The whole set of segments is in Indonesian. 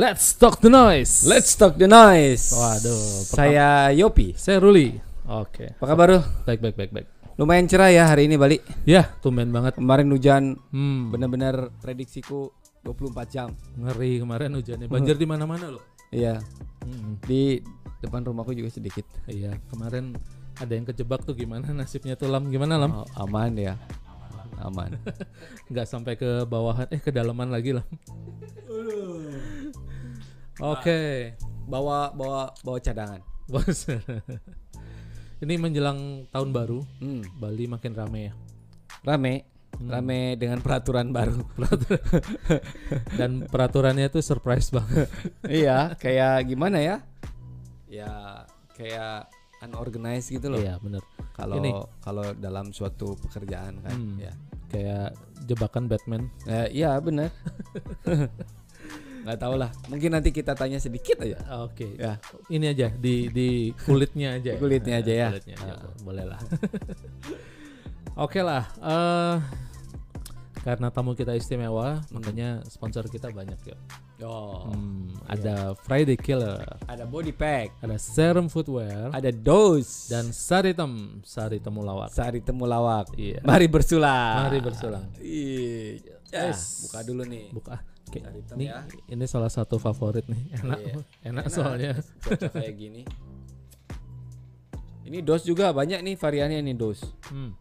Let's talk the noise. Let's talk the noise. Waduh, Saya Yopi. Saya Ruli. Oke. Apa kabar lu? Baik baik baik baik. Lumayan cerah ya hari ini Bali. Ya, tumben banget. Kemarin hujan Hmm, bener-bener prediksiku 24 jam. ngeri kemarin hujannya. Banjir di mana-mana loh. Iya, Hmm, di depan rumahku juga sedikit. iya, kemarin ada yang kejebak tuh gimana nasibnya tuh Lam? Gimana Lam? Oh, aman ya. Aman. Nggak sampai ke bawahan eh kedalaman lagi Lam. Oke. Bawa bawa bawa cadangan. Bos. Ini menjelang tahun baru, Hmm, Bali makin rame ya. rame. Hmm. Rame dengan peraturan baru. Dan peraturannya tuh surprise banget. iya, kayak gimana ya? Ya, kayak unorganized gitu loh. Iya, bener Kalau kalau dalam suatu pekerjaan kan, Hmm. ya. Kayak jebakan Batman. Eh, iya benar. Nggak tahu lah. Mungkin nanti kita tanya sedikit aja. Oke. Ya. Ini aja di di kulitnya aja. ya. Kulitnya aja ya. Kulitnya aja, Ah. boleh lah. Oke lah. eh karena tamu kita istimewa, makanya sponsor kita banyak ya. Oh. Hmm, ada Friday Killer, Ada body pack, ada Serum Footwear, ada dose dan Saritem, Sari Temulawak. sari temulawak. Iya. Mari bersulang. Mari bersulang. Ih, ya, Yes. buka dulu nih. Buka. Oke, Saritem Ini ya. ini salah satu favorit nih. Enak. Iya. Enak, Enak. soalnya. Cuaca kayak gini. Ini dos juga banyak nih variannya nih dos. Hmm.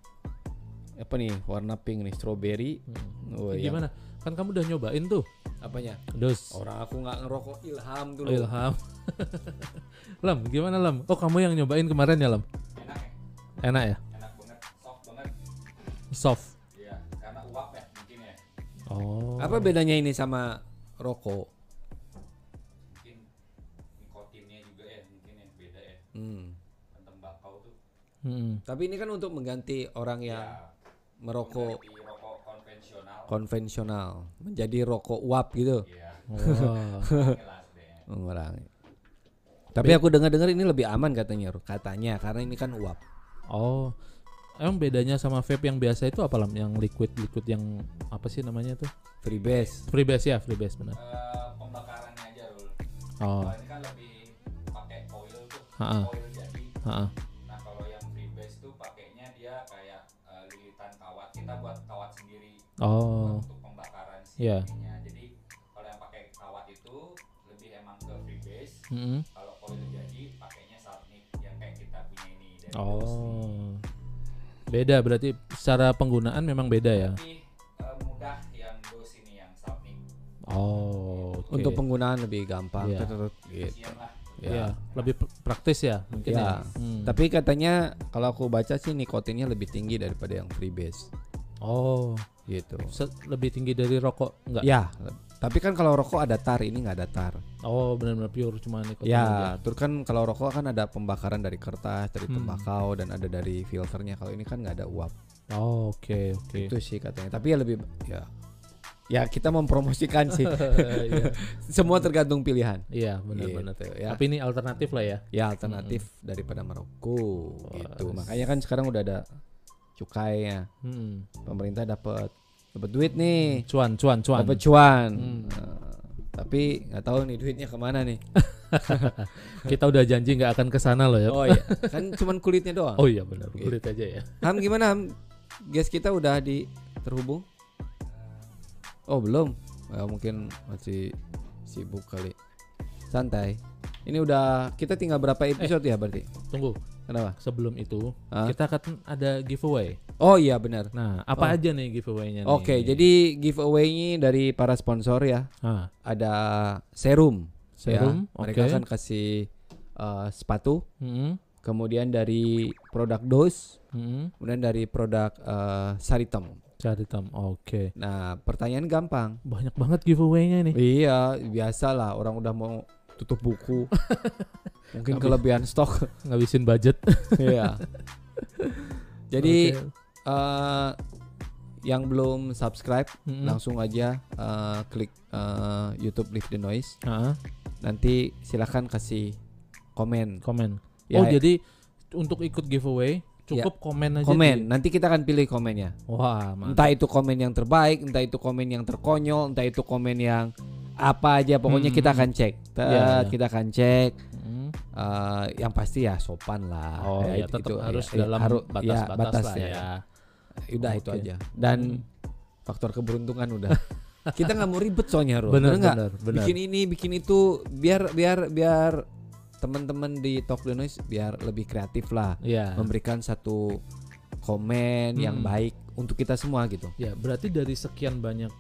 Apa nih? Warna pink nih, strawberry. hmm. Oh, yang- Gimana? Kan kamu udah nyobain tuh. Apanya? Dos. Orang aku nggak ngerokok ilham dulu. Oh, Ilham. Lam, gimana Lam? Oh, kamu yang nyobain kemarin ya, Lam? enak ya Enak ya? enak banget soft banget Soft. Oh. Apa bedanya ini sama rokok? mungkin nikotinnya juga ya mungkin yang beda ya Hmm. kan tembakau tuh Hmm. Tapi ini kan untuk mengganti orang yang ya merokok rokok konvensional konvensional menjadi rokok uap gitu. iya Wah. jelas deh Mengurangi. Tapi aku dengar-dengar ini lebih aman katanya, katanya karena ini kan uap. Oh. Emang bedanya sama vape yang biasa itu apa Lam? Yang liquid-liquid yang apa sih namanya tuh? Freebase. Freebase ya, freebase benar. Eh, pembakarannya aja Rul Oh. kalau ini kan lebih pakai oil tuh Ha-ha. oil jadi Ha-ha. nah kalau yang freebase tuh pakainya dia kayak eh, lilitan kawat kita buat kawat sendiri Oh. untuk pembakaran si Iya. ininya. Jadi kalau yang pakai kawat itu lebih emang ke freebase. Mm-mm. Kalau coil jadi pakainya Saltnik yang kayak kita punya ini dari. Oh. Beda berarti secara penggunaan memang beda ya. Eh, mudah yang dos ini yang Saltnik. Oh. oke. Untuk penggunaan lebih gampang. Iya. Tetep gitu. Ya, lebih pr- praktis ya mungkin ya. Ya. Hmm. Tapi katanya kalau aku baca sih nikotinnya lebih tinggi daripada yang freebase Oh, gitu. se- lebih tinggi dari rokok enggak? Ya, tapi kan kalau rokok ada tar, ini nggak ada tar. Oh, benar-benar pure cuma nikotin aja. Ya, terus kan kalau rokok kan ada pembakaran dari kertas, dari Hmm. tembakau dan ada dari filternya. Kalau ini kan nggak ada uap. Oh, oke, oke. Itu sih katanya. Tapi ya lebih ya ya kita mempromosikan sih. Iya. Semua tergantung pilihan. Iya, benar-benar. Gitu, ya. Tapi ini alternatif lah ya. Ya alternatif daripada merokok gitu. Wah. Makanya kan sekarang udah ada cukainya. Hmm. Pemerintah dapat dapat duit nih. Cuan, cuan, cuan. Dapat cuan. Hmm. Nah, tapi nggak tahu nih duitnya ke mana nih. Kita udah janji nggak akan ke sana loh ya. Oh iya, kan cuman kulitnya doang. Oh iya benar, kulit aja ya. Ham gimana Ham? Guys kita udah di terhubung? Oh belum, Ya, mungkin masih sibuk kali. Santai. Ini udah kita tinggal berapa episode ya berarti? Tunggu, Kenapa? sebelum itu Hah? kita akan ada giveaway. Oh iya benar. Nah, apa Oh. aja nih giveaway-nya? Oke, jadi giveaway-nya dari para sponsor ya. Ah, Ada serum. serum, ya. Mereka oke. akan kasih eh, sepatu. Mm-mm, Kemudian dari produk dos. mm-mm. Kemudian dari produk eh, Saritem. Cari tam. Oke. Nah pertanyaan gampang. Banyak banget giveaway-nya nih. Iya, biasa lah orang udah mau tutup buku. Mungkin Habis. kelebihan stok. Ngabisin budget. Iya. Jadi Oke. eh, yang belum subscribe Mm-mm. langsung aja eh, klik eh, YouTube Live the Noise. Ah, Nanti silahkan kasih komen. komen. Ya, oh, jadi untuk ikut giveaway cukup komen aja. komen. di- Nanti kita akan pilih komennya. Wah, mantap. Entah itu komen yang terbaik, entah itu komen yang terkonyol, entah itu komen yang apa aja pokoknya Hmm, kita hmm. akan cek. Tet, Iya, iya. Kita akan cek Hmm. eh, yang pasti ya sopan lah. Oh ya, itu- tetap itu, harus ya, dalam haru- ya, batas-batas lah batasnya. ya. Udah itu Oke. aja. Dan Hmm. faktor keberuntungan udah. kita nggak mau ribet soalnya, Ro. Benar, nggak? Bikin ini, bikin itu, biar biar biar teman-teman di Talk the Noise biar lebih kreatif lah, Iya. memberikan satu komen yang Hmm. baik untuk kita semua gitu. Ya, berarti dari sekian banyak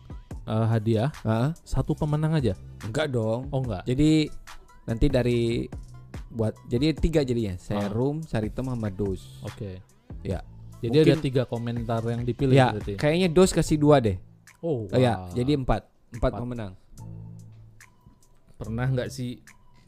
eh, hadiah, Hah? satu pemenang aja. Enggak dong. Oh enggak. Jadi nanti dari buat jadi tiga jadinya, Ah. serum, saritem sama dos. Oke. Ya. Jadi Mungkin- ada tiga komentar yang dipilih Ya, berarti. kayaknya dos kasih dua deh. Oh, Oh ya, jadi empat, empat Empat. pemenang. pernah nggak sih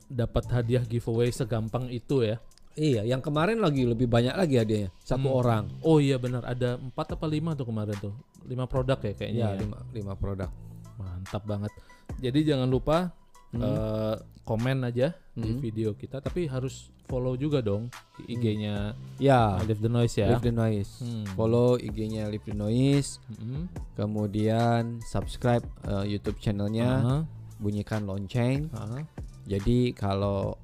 dapat hadiah giveaway segampang itu ya? Iya, yang kemarin lagi lebih banyak lagi hadiahnya, satu Hmm. orang. Oh iya benar, ada empat apa lima tuh kemarin tuh, lima produk ya kayaknya. Ya, ya. lima, lima produk. Mantap banget. Jadi jangan lupa Hmm. eh, komen aja di Hmm. video kita, tapi harus follow juga dong IG-nya Ya, Live the Noise ya. Live the Noise. Hmm. Follow IG-nya Live the Noise, Mm-mm. kemudian subscribe eh, YouTube channelnya, Aha, bunyikan lonceng. aha. Jadi kalau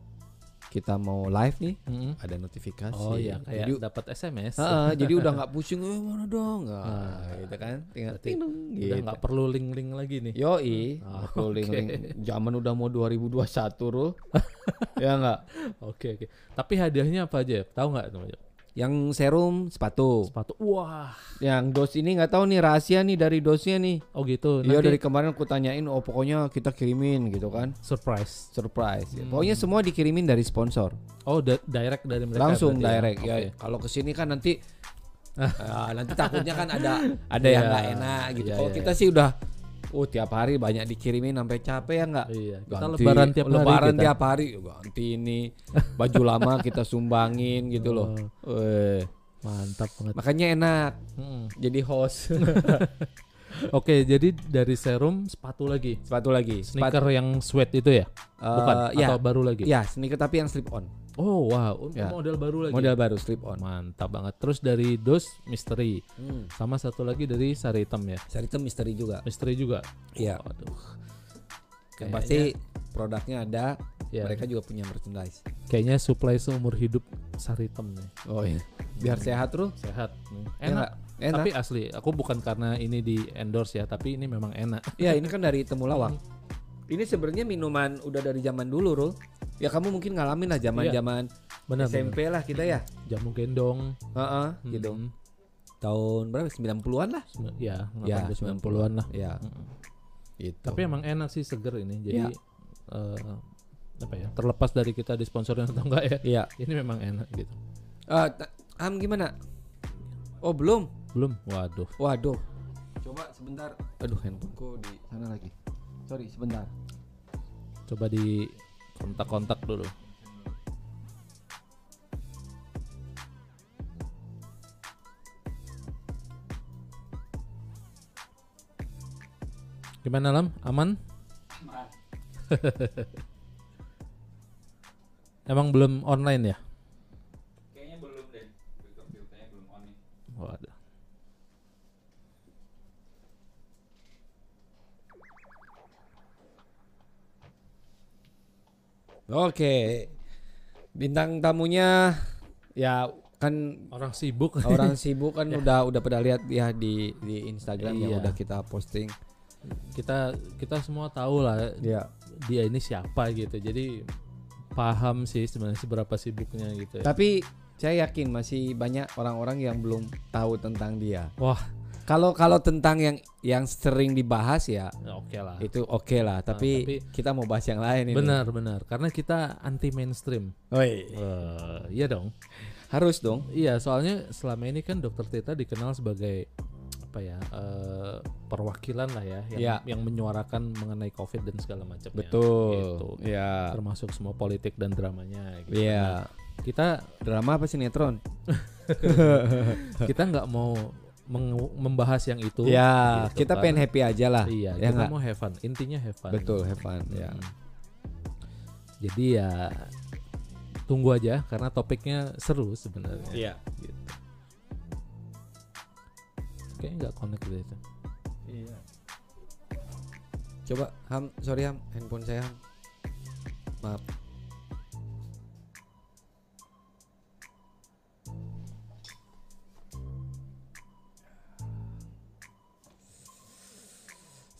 kita mau live nih Mm-mm. ada notifikasi. Oh iya, kayak Jadi, dapat SMS. Ah, jadi udah nggak pusing, eh mana dong, nggak, Ah, gitu kan? Tinggal ting dong, Udah gitu. nggak perlu link-link lagi nih. Yoi, Ah, aku link, oke. link. Zaman udah mau 2021 Rul. ya nggak? Oke oke. Tapi hadiahnya apa aja? Tahu nggak teman Yang serum sepatu. Sepatu. Wah. Yang dos ini nggak tahu nih rahasia nih dari dosnya nih. Oh gitu. Iya Nanti dari kemarin aku tanyain, oh pokoknya kita kirimin gitu kan, surprise. surprise. Hmm. Pokoknya semua dikirimin dari sponsor, Oh da- direct dari mereka. langsung berarti direct ya. Oke. Kalau ke sini kan nanti, ah, nanti takutnya kan ada ada yang Iya, nggak enak gitu. iya, Kalau iya, kita sih udah, oh tiap hari banyak dikirimin sampai capek ya nggak? Iya. Kita Ganti, lebaran tiap hari. lebaran kita. tiap hari ganti ini baju lama kita sumbangin gitu loh. Oh, Weh, mantap banget. makanya enak Mm. jadi host. Oke, jadi dari serum sepatu lagi. Sepatu lagi. Sneaker yang sweat itu ya? Bukan Eh, ya, atau baru lagi? ya sneaker tapi yang slip on. Oh, wow. Ya. Model baru lagi. Model baru slip on. Mantap banget. Terus dari dos misteri. Hmm. Sama satu lagi dari sari hitam ya. Sari itu misteri juga. Misteri juga. Iya. Waduh. Yang Kayaknya- pasti produknya ada. Ya. Mereka juga punya merchandise. Kayaknya supply seumur hidup sari hitam nih. Oh iya. Biar sehat tuh. Sehat. Hmm. Ya Enak. nggak? Enak. Tapi asli, aku bukan karena ini di endorse ya, tapi ini memang enak. Iya ini kan dari temulawak. Ini sebenarnya minuman udah dari zaman dulu, Rul. Ya kamu mungkin ngalamin lah zaman-zaman Benar. SMP lah kita ya. Jamu gendong. Heeh, gitu. Hmm. Tahun berapa? 90-an lah. Sem- Ya, Ya, 80 90-an lah. Ya. Gitu. Tapi emang enak sih seger ini. Jadi Ya. eh, apa ya? Terlepas dari kita disponsorin atau enggak ya. Iya. Ini memang enak gitu. Eh, ta- Am gimana? Oh, belum. Belum? Waduh. Waduh. Coba sebentar. Aduh, handphoneku di sana lagi. Sorry, sebentar. Coba di kontak-kontak dulu. Gimana Lam? Aman? Aman. Emang belum online ya? Kayaknya belum deh. Belum on nih. Waduh. Oke. Bintang tamunya ya kan Orang sibuk. orang sibuk kan udah udah pada lihat ya di di Instagram yang Iya. udah kita posting. kita kita semua tahu lah Ya. dia ini siapa gitu. Jadi paham sih sebenarnya seberapa sibuknya gitu ya. Tapi saya yakin masih banyak orang-orang yang belum tahu tentang dia. Wah, Kalau kalau tentang yang yang sering dibahas ya ya oke lah. itu oke lah. Tapi, Ah, tapi- kita mau bahas yang lain ini. Benar, benar. Karena kita anti mainstream. Woi, Eh, iya dong. harus dong. Iya, soalnya selama ini kan Dokter Tita dikenal sebagai apa ya eh, perwakilan lah ya yang, Ya. yang menyuarakan mengenai COVID dan segala macamnya. Betul. Gitu. Ya. Termasuk semua politik dan dramanya. Gitu. Iya. Kita Drama apa sinetron? kita nggak mau membahas yang itu. Ya, gitu, kita karena- pengen happy aja lah. Iya, ya kita nggak? mau have fun. Intinya have fun. Betul, have fun. Ya. Hmm. Jadi ya tunggu aja karena topiknya seru sebenarnya. Iya. Gitu. Kayaknya nggak connect deh itu. Iya. Coba Ham, sorry Ham, handphone saya Ham. Maaf.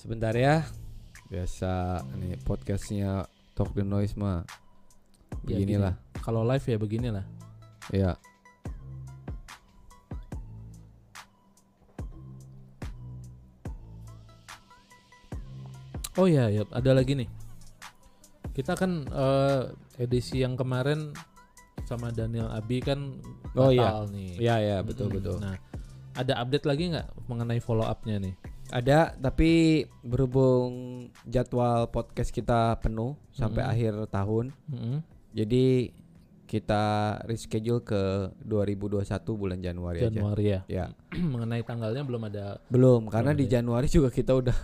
Sebentar ya. Biasa nih podcastnya Talk the Noise mah Ya, beginilah. gini. Kalau live ya beginilah. Ya. Oh iya, ya, ada lagi nih. Kita kan eh, edisi yang kemarin sama Daniel Abi kan Oh iya. nih. Ya ya betul Mm-mm. betul. Nah, ada update lagi nggak mengenai follow up-nya nih? Ada tapi berhubung jadwal podcast kita penuh sampai Mm-mm. akhir tahun. Mm-mm. Jadi kita reschedule ke 2021 bulan Januari, aja. Januari ya. Ya. mengenai tanggalnya belum ada. Belum karena Belum di ya. Januari juga kita udah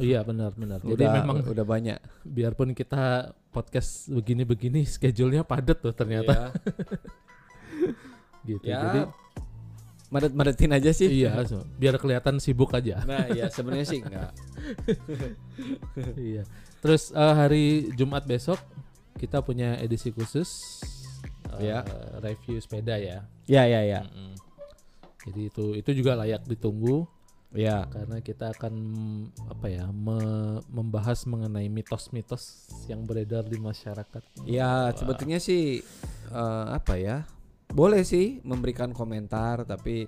Iya benar benar. Jadi udah memang udah banyak. biarpun kita podcast begini-begini schedule-nya padat tuh ternyata gitu. Ya, Jadi Madet-madetin aja sih. iya, so, biar kelihatan sibuk aja. Nah, ya sebenarnya sih enggak. iya. Terus eh, hari Jumat besok kita punya edisi khusus eh, Ya. review sepeda ya. Ya ya ya. Mm-mm. Jadi itu itu juga layak ditunggu Ya. karena kita akan apa ya me- membahas mengenai mitos-mitos yang beredar di masyarakat. Ya sebetulnya sih eh, apa ya? Boleh sih memberikan komentar tapi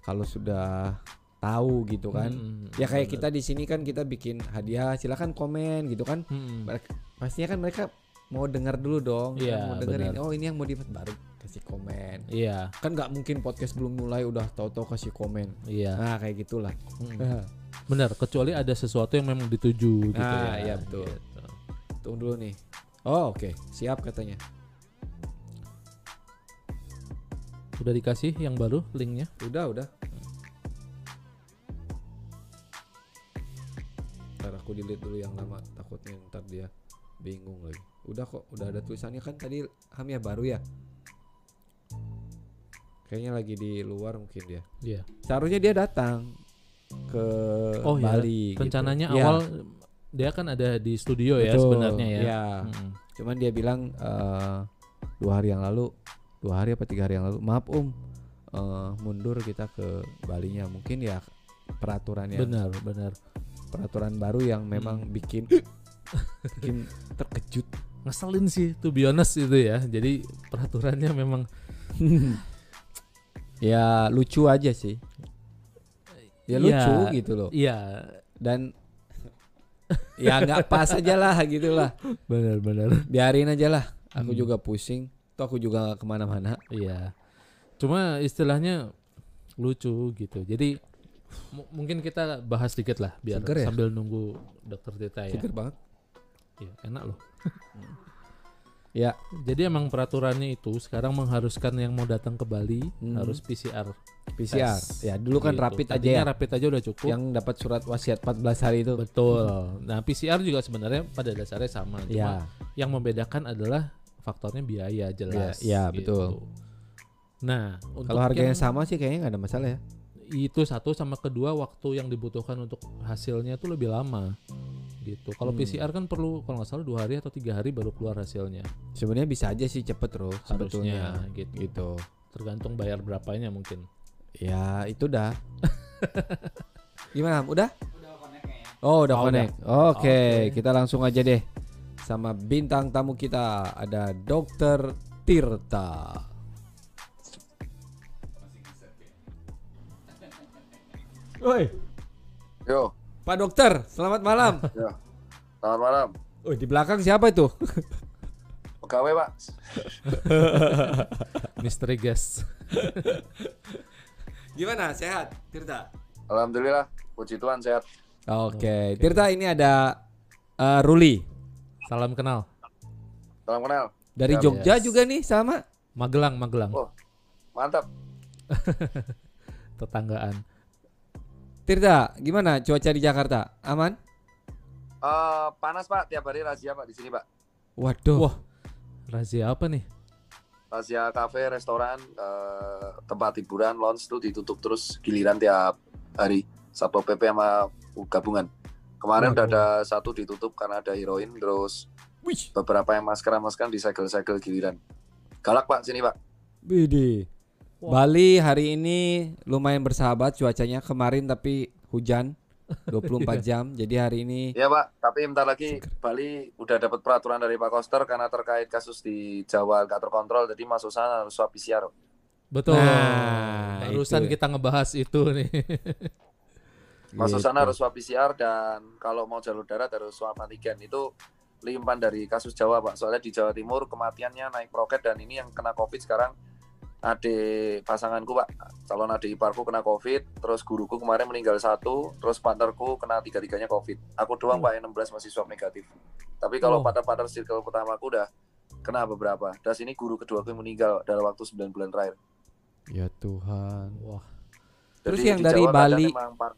kalau sudah tahu gitu kan. Mm-mm, Ya kayak benar. kita di sini kan kita bikin hadiah, silakan komen gitu kan. Mm-mm. Mereka, pastinya kan mereka mau dengar dulu dong, kan, Iya, mau dengerin. benar. Oh ini yang mau dibahas baru kasih komen. Iya, Kan nggak mungkin podcast belum mulai udah tahu-tahu kasih komen. iya. Nah kayak gitulah. Mm. Benar, kecuali ada sesuatu yang memang dituju gitu Ah, ya. iya, betul. Gitu. Tunggu dulu nih. Oh oke siap katanya. Udah dikasih yang baru linknya? Udah udah. Ntar aku delete dulu yang lama takutnya ntar dia bingung lagi. Udah kok udah ada tulisannya kan tadi Hamia baru ya. Kayaknya lagi di luar mungkin dia. Iya. Seharusnya dia datang ke Oh iya, Bali. gitu. Rencananya Iya, awal dia kan ada di studio ya betul. sebenarnya ya. Mm-mm. Cuman dia bilang eh, dua hari yang lalu, dua hari apa tiga hari yang lalu, maaf Om, eh, mundur kita ke Balinya. Mungkin ya peraturan yang Benar, benar. peraturan baru yang memang Hmm. bikin bikin terkejut. Ngeselin sih to be honest itu ya. Jadi peraturannya memang ya lucu aja sih. Ya lucu Iya, gitu loh. Iya, Dan ya nggak pas aja lah gitu lah. benar, benar. Biarin aja lah. Aku Hmm. juga pusing. Tuh aku juga nggak ke mana-mana. Iya. Cuma istilahnya lucu gitu. Jadi mu- mungkin kita bahas dikit lah biar Seger ya? sambil nunggu dokter Tita ya. Seger banget. Iya, enak loh. Ya. Jadi emang peraturannya itu sekarang mengharuskan yang mau datang ke Bali Hmm. harus PCR. PCR. Tes. Ya dulu kan Gitu. rapid aja Tadinya ya. rapid aja udah cukup. Yang dapat surat wasiat 14 hari itu. Betul. Nah, PCR juga sebenarnya pada dasarnya sama. Cuma Ya. yang membedakan adalah faktornya biaya jelas. Ya, gitu. betul. Nah, untuk Kalau harganya yang sama sih kayaknya nggak ada masalah ya. itu satu sama kedua waktu yang dibutuhkan untuk hasilnya tuh lebih lama gitu. Kalau Hmm. PCR kan perlu kalau nggak salah dua hari atau tiga hari baru keluar hasilnya. Sebenarnya bisa aja sih cepet terus sebetulnya. Gitu. Gitu. Tergantung bayar berapanya mungkin. Ya itu dah. Gimana? Udah? Udah connect-nya ya. Oh udah Oh, connect. Oke, Oke. kita langsung aja deh sama bintang tamu kita ada Dokter Tirta. Woi, Yo, Pak Dokter, selamat malam. yo. Selamat malam. Woi, di belakang siapa itu? Pegawai, Pak. Mystery guest. Gimana? Sehat, Tirta? Alhamdulillah, puji Tuhan sehat. Oke, Tirta ini ada eh, Ruli Salam kenal. Salam kenal. dari Ya, Jogja yes. juga nih sama. Magelang, Magelang. Oh. Mantap. Tetanggaan. Tirta, gimana cuaca di Jakarta? Aman? Eh, panas, Pak. Tiap hari razia, Pak, di sini, Pak. Waduh. Wah. Razia apa nih? Razia kafe, restoran, eh, tempat hiburan, lounge itu ditutup terus giliran tiap hari. Satpol PP sama gabungan. Kemarin udah ada satu ditutup karena ada heroin, terus Wih. beberapa yang masker-masker disegel-segel giliran. Galak pak, sini pak. Bidi. Wah. Bali hari ini lumayan bersahabat cuacanya kemarin tapi hujan 24 jam. Jadi hari ini Iya pak, tapi bentar lagi Seger. Bali udah dapat peraturan dari Pak Koster karena terkait kasus di Jawa nggak terkontrol, jadi masuk sana harus swab PCR. Betul. Nah, Barusan itu. kita ngebahas itu nih. Masuk Gitu. sana harus swab PCR dan kalau mau jalur darat harus swab antigen itu limpan dari kasus Jawa pak. Soalnya di Jawa Timur kematiannya naik roket dan ini yang kena COVID sekarang adik pasanganku pak, calon adik iparku kena COVID, terus guruku kemarin meninggal satu, terus partnerku kena tiga-tiganya COVID. Aku doang Hmm. pak yang 16 masih swab negatif. Tapi kalau Oh. partner-partner circle pertamaku udah kena beberapa. Dan sini guru kedua aku yang meninggal dalam waktu 9 bulan terakhir. Ya Tuhan. Wah. Terus Jadi yang di dari Jawa Bali- emang par-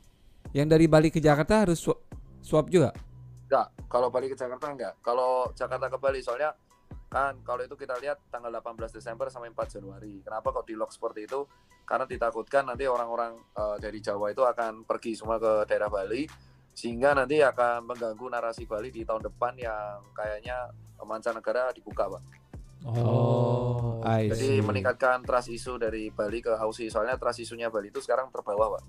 Yang dari Bali ke Jakarta harus swa- swab juga? Enggak, kalau Bali ke Jakarta enggak. Kalau Jakarta ke Bali soalnya kan kalau itu kita lihat tanggal 18 Desember sampai 4 Januari. Kenapa kok di lock seperti itu? Karena ditakutkan nanti orang-orang eh, dari Jawa itu akan pergi semua ke daerah Bali sehingga nanti akan mengganggu narasi Bali di tahun depan yang kayaknya mancanegara dibuka, Pak. Oh, I Jadi meningkatkan trust isu dari Bali ke Aussie. Soalnya trust isunya Bali itu sekarang terbawah, Pak.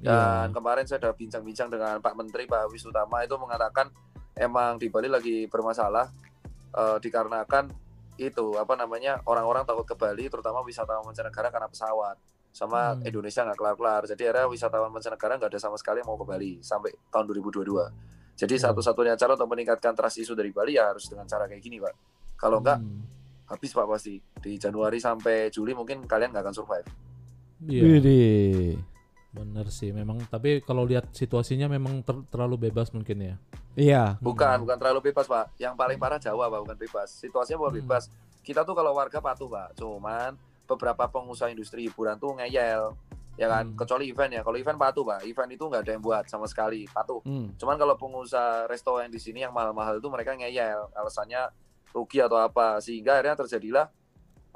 Dan kemarin saya sudah bincang-bincang dengan Pak Menteri Pak Wisutama itu mengatakan emang di Bali lagi bermasalah eh, dikarenakan itu apa namanya orang-orang takut ke Bali terutama wisatawan mancanegara karena pesawat sama Hmm. Indonesia nggak kelar-kelar. Jadi akhirnya wisatawan mancanegara nggak ada sama sekali yang mau ke Bali sampai tahun 2022. Jadi Hmm. satu-satunya cara untuk meningkatkan trust isu dari Bali ya harus dengan cara kayak gini, Pak. Kalau enggak Hmm. habis Pak pasti. Di Januari sampai Juli mungkin kalian nggak akan survive. Iya. Bener sih memang tapi kalau lihat situasinya memang ter- terlalu bebas mungkin ya. Iya. Bukan, Hmm. bukan terlalu bebas, Pak. Yang paling parah Jawa, Pak, bukan bebas. Situasinya bukan Hmm. bebas. Kita tuh kalau warga patuh, Pak. Cuman beberapa pengusaha industri hiburan tuh ngeyel. Ya kan? Hmm. Kecuali event ya. Kalau event patuh, Pak. Event itu nggak ada yang buat sama sekali. Patuh. Hmm. Cuman kalau pengusaha resto yang di sini yang mahal-mahal itu mereka ngeyel. Alasannya rugi atau apa. Sehingga akhirnya terjadilah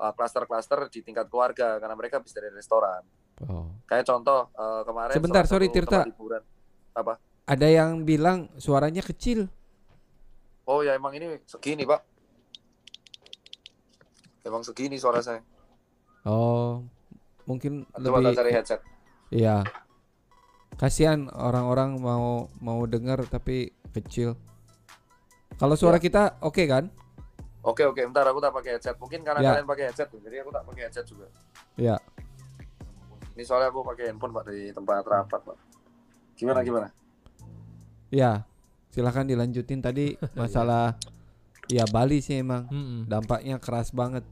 uh, klaster-klaster di tingkat keluarga karena mereka habis dari restoran. Oh. Kayak contoh uh, kemarin Sebentar, sorry, Tirta. hiburan. Apa? Ada yang bilang suaranya kecil. Oh ya emang ini segini, Pak. Emang segini suara saya. Oh, mungkin Coba lebih cari headset. Iya. Kasihan orang-orang mau mau dengar tapi kecil. Kalau suara Ya. kita oke kan? Oke oke, bentar aku tak pakai headset. Mungkin karena Ya. kalian pakai headset, jadi aku tak pakai headset juga. Iya. Ini soalnya aku pakai handphone pak di tempat rapat pak. Gimana gimana? Iya. Silahkan dilanjutin tadi masalah ya Bali sih emang Mm-mm. dampaknya keras banget.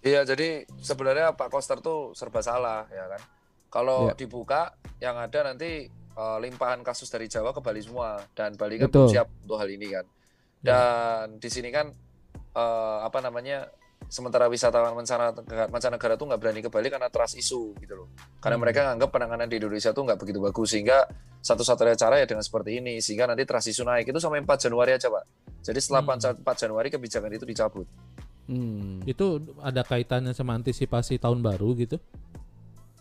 Iya jadi sebenarnya Pak Koster tuh serba salah ya kan. Kalau Ya. dibuka yang ada nanti eh, limpahan kasus dari Jawa ke Bali semua dan Bali kan Betul. belum siap untuk hal ini kan. Dan di sini kan eh, apa namanya sementara wisatawan mancanegara, mancanegara tuh nggak berani ke Bali karena trust isu gitu loh. Karena Hmm. mereka nganggap penanganan di Indonesia tuh nggak begitu bagus sehingga satu-satunya cara ya dengan seperti ini sehingga nanti trust isu naik itu sampai 4 Januari aja pak. Jadi setelah Hmm. 4 Januari kebijakan itu dicabut. Hmm. Itu ada kaitannya sama antisipasi tahun baru gitu?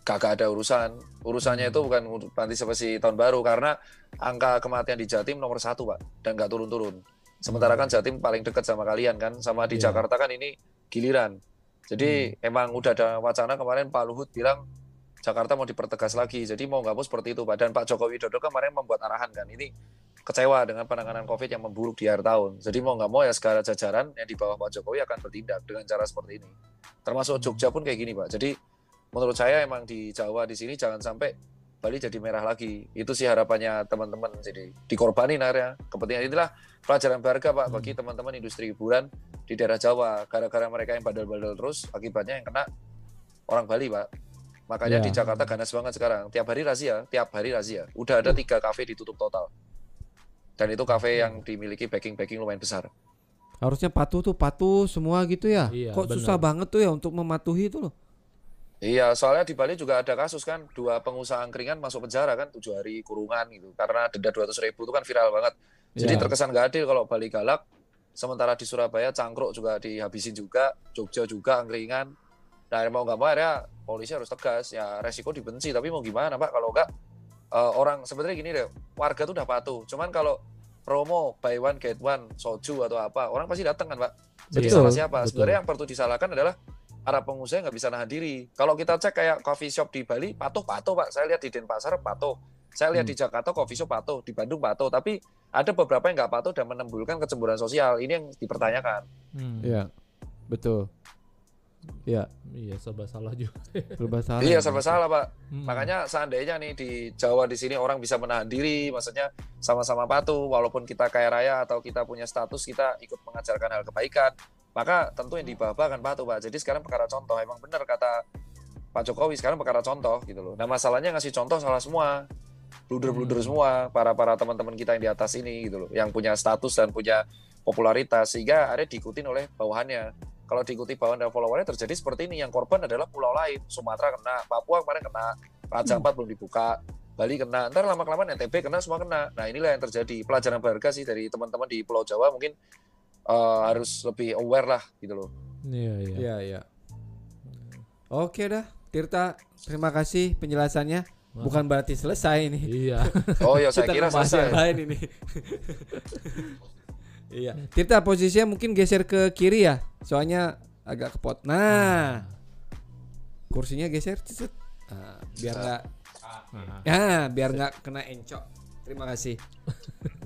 Kagak ada urusan. Urusannya itu bukan untuk antisipasi tahun baru karena angka kematian di Jatim nomor satu pak dan nggak turun-turun. Sementara kan Jatim paling dekat sama kalian kan, sama di Iya. Jakarta kan ini giliran. Jadi emang udah ada wacana kemarin Pak Luhut bilang Jakarta mau dipertegas lagi. Jadi mau nggak mau seperti itu Pak. Dan Pak Joko Widodo kemarin membuat arahan kan. Ini kecewa dengan penanganan COVID yang memburuk di akhir tahun. Jadi mau nggak mau ya segala jajaran yang di bawah Pak Jokowi akan bertindak dengan cara seperti ini. Termasuk Jogja pun kayak gini Pak. Jadi menurut saya emang di Jawa di sini jangan sampai Bali jadi merah lagi. Itu sih harapannya teman-teman. Jadi dikorbanin akhirnya. Kepentingan inilah pelajaran berharga Pak bagi teman-teman industri hiburan di daerah Jawa. Gara-gara mereka yang badal-badal terus, akibatnya yang kena orang Bali Pak. Makanya Iya. di Jakarta ganas banget sekarang. Tiap hari razia, tiap hari razia. Udah ada tiga kafe ditutup total. Dan itu kafe yang dimiliki backing-backing lumayan besar. Harusnya patuh tuh patuh semua gitu ya. Iya, Kok bener. susah banget tuh ya untuk mematuhi itu loh. Iya, soalnya di Bali juga ada kasus kan, dua pengusaha angkringan masuk penjara kan, tujuh hari kurungan gitu. Karena denda 200 ribu itu kan viral banget. Jadi Iya. terkesan gak adil kalau Bali galak, sementara di Surabaya cangkruk juga dihabisin juga, Jogja juga angkringan. Nah mau nggak mau akhirnya polisi harus tegas, ya resiko dibenci, tapi mau gimana Pak, kalau enggak eh, orang sebenarnya gini deh, warga tuh udah patuh. Cuman kalau promo buy one get one soju atau apa, orang pasti datang kan, Pak. Jadi Iya, salah siapa? betul. Sebenarnya yang perlu disalahkan adalah para pengusaha nggak bisa nahan diri. Kalau kita cek kayak coffee shop di Bali, patuh-patuh Pak. Saya lihat di Denpasar patuh. Saya lihat Hmm. di Jakarta coffee shop patuh, di Bandung patuh. Tapi ada beberapa yang nggak patuh dan menimbulkan kecemburuan sosial. Ini yang dipertanyakan. Hmm. Iya. Betul. Iya, Iya, serba salah juga. serba salah. Iya serba salah Pak. Hmm. Makanya seandainya nih di Jawa di sini orang bisa menahan diri, maksudnya sama-sama patuh, walaupun kita kaya raya atau kita punya status, kita ikut mengajarkan hal kebaikan, maka tentu yang di bawah akan patuh Pak. Jadi sekarang perkara contoh, emang benar kata Pak Jokowi sekarang perkara contoh gitu loh. Nah masalahnya ngasih contoh salah semua, bluder-bluder Hmm. semua. Para para teman-teman kita yang di atas ini gitu loh, yang punya status dan punya popularitas. Sehingga akhirnya diikutin oleh bawahannya. Kalau diikuti bawahan dan followernya terjadi seperti ini, yang korban adalah pulau lain, Sumatera kena, Papua kemarin kena, Raja Ampat belum dibuka, Bali kena, ntar lama kelamaan NTB kena semua kena. Nah inilah yang terjadi. Pelajaran berharga sih dari teman-teman di Pulau Jawa. Mungkin eh, harus lebih aware lah gitu loh. Iya, iya. Iya, iya. Oke dah, Tirta, terima kasih penjelasannya. Wah. Bukan berarti selesai nih. Iya. Oh ya saya kira ngebahas selesai. yang lain ini. iya. Tirta posisinya mungkin geser ke kiri ya. Soalnya agak kepot. Nah. Kursinya geser. Nah, biar nggak Nah, ya, biar nggak kena encok. Terima kasih.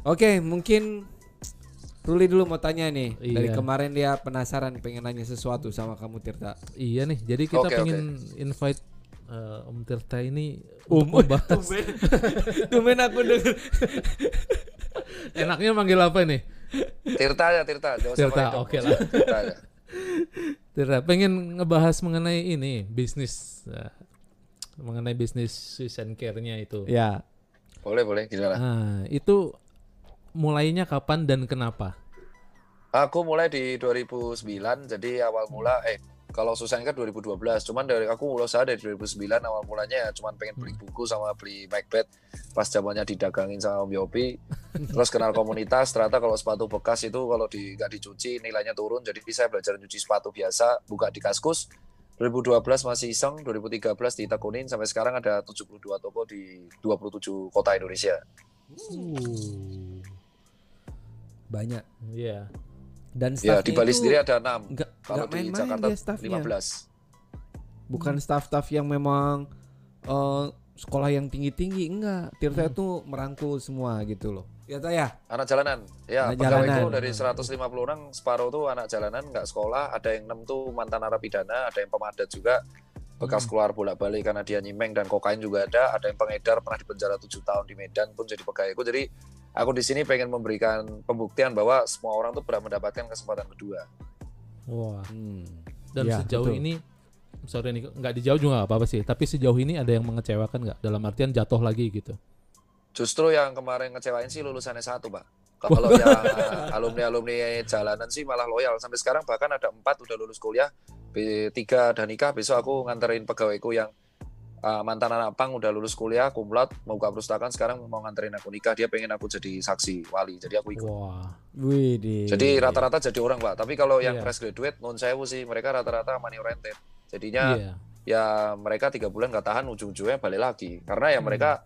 Oke, mungkin Ruli dulu mau tanya nih. Dari Iya. kemarin dia penasaran pengen nanya sesuatu sama kamu Tirta. iya nih. Jadi kita Oke, pengen invite eh, Om Tirta ini Um, untuk membahas. tumben, tumben aku denger. Enaknya manggil apa nih? Tirta aja, Tirta. Jangan Tirta, oke lah. Tirta aja. Tirta pengen ngebahas mengenai ini bisnis eh, mengenai bisnis Swiss and Care-nya itu. Ya, Boleh, boleh. Gimana? Nah, itu mulainya kapan dan kenapa? Aku mulai di 2009, jadi awal mula eh kalau Susan kan 2012, cuman dari aku mulai usaha dari 2009 awal mulanya ya cuman pengen beli buku sama beli Macbeth pas zamannya didagangin sama Om Yopi. Terus kenal komunitas, ternyata kalau sepatu bekas itu kalau di nggak dicuci nilainya turun, jadi saya belajar nyuci sepatu biasa, buka di Kaskus. 2012 masih iseng, 2013 ditekunin sampai sekarang ada 72 toko di 27 kota Indonesia. Uh, banyak. Iya. Dan Ya, di staffnya Bali itu sendiri ada 6. nggak Kalau di Jakarta dia staffnya. 15. Bukan staff-staff yang memang eh, sekolah yang tinggi-tinggi enggak. Tirta Hmm. itu merangkul semua gitu loh. Ya ya? Anak jalanan. Ya, Anak pegawaiku jalanan. dari 150 orang, separuh tuh anak jalanan, nggak sekolah. Ada yang 6 tuh mantan narapidana, ada yang pemadat juga. Bekas Hmm. keluar bolak-balik karena dia nyimeng dan kokain juga ada. Ada yang pengedar pernah di penjara 7 tahun di Medan pun jadi pegawaiku. Jadi aku di sini pengen memberikan pembuktian bahwa semua orang tuh berhak mendapatkan kesempatan kedua. Wah. Hmm. Dan Iya, sejauh betul. ini sorry nih nggak dijauh juga nggak apa-apa sih. Tapi sejauh ini ada yang mengecewakan nggak? Dalam artian jatuh lagi gitu. Justru yang kemarin ngecewain sih lulusannya satu, Pak. Kalau yang alumni-alumni jalanan sih malah loyal. Sampai sekarang bahkan ada empat udah lulus kuliah, B3 dan nikah. Besok aku nganterin pegawaiku yang uh, mantan anak pang udah lulus kuliah, kumlat, mau buka perpustakaan, sekarang mau nganterin aku nikah. Dia pengen aku jadi saksi wali, jadi aku ikut. Wah. Jadi rata-rata jadi orang, Pak. Tapi kalau yang Iya. fresh graduate, non sewu sih, mereka rata-rata money oriented. Jadinya Iya. ya mereka tiga bulan nggak tahan ujung-ujungnya balik lagi karena ya Hmm. mereka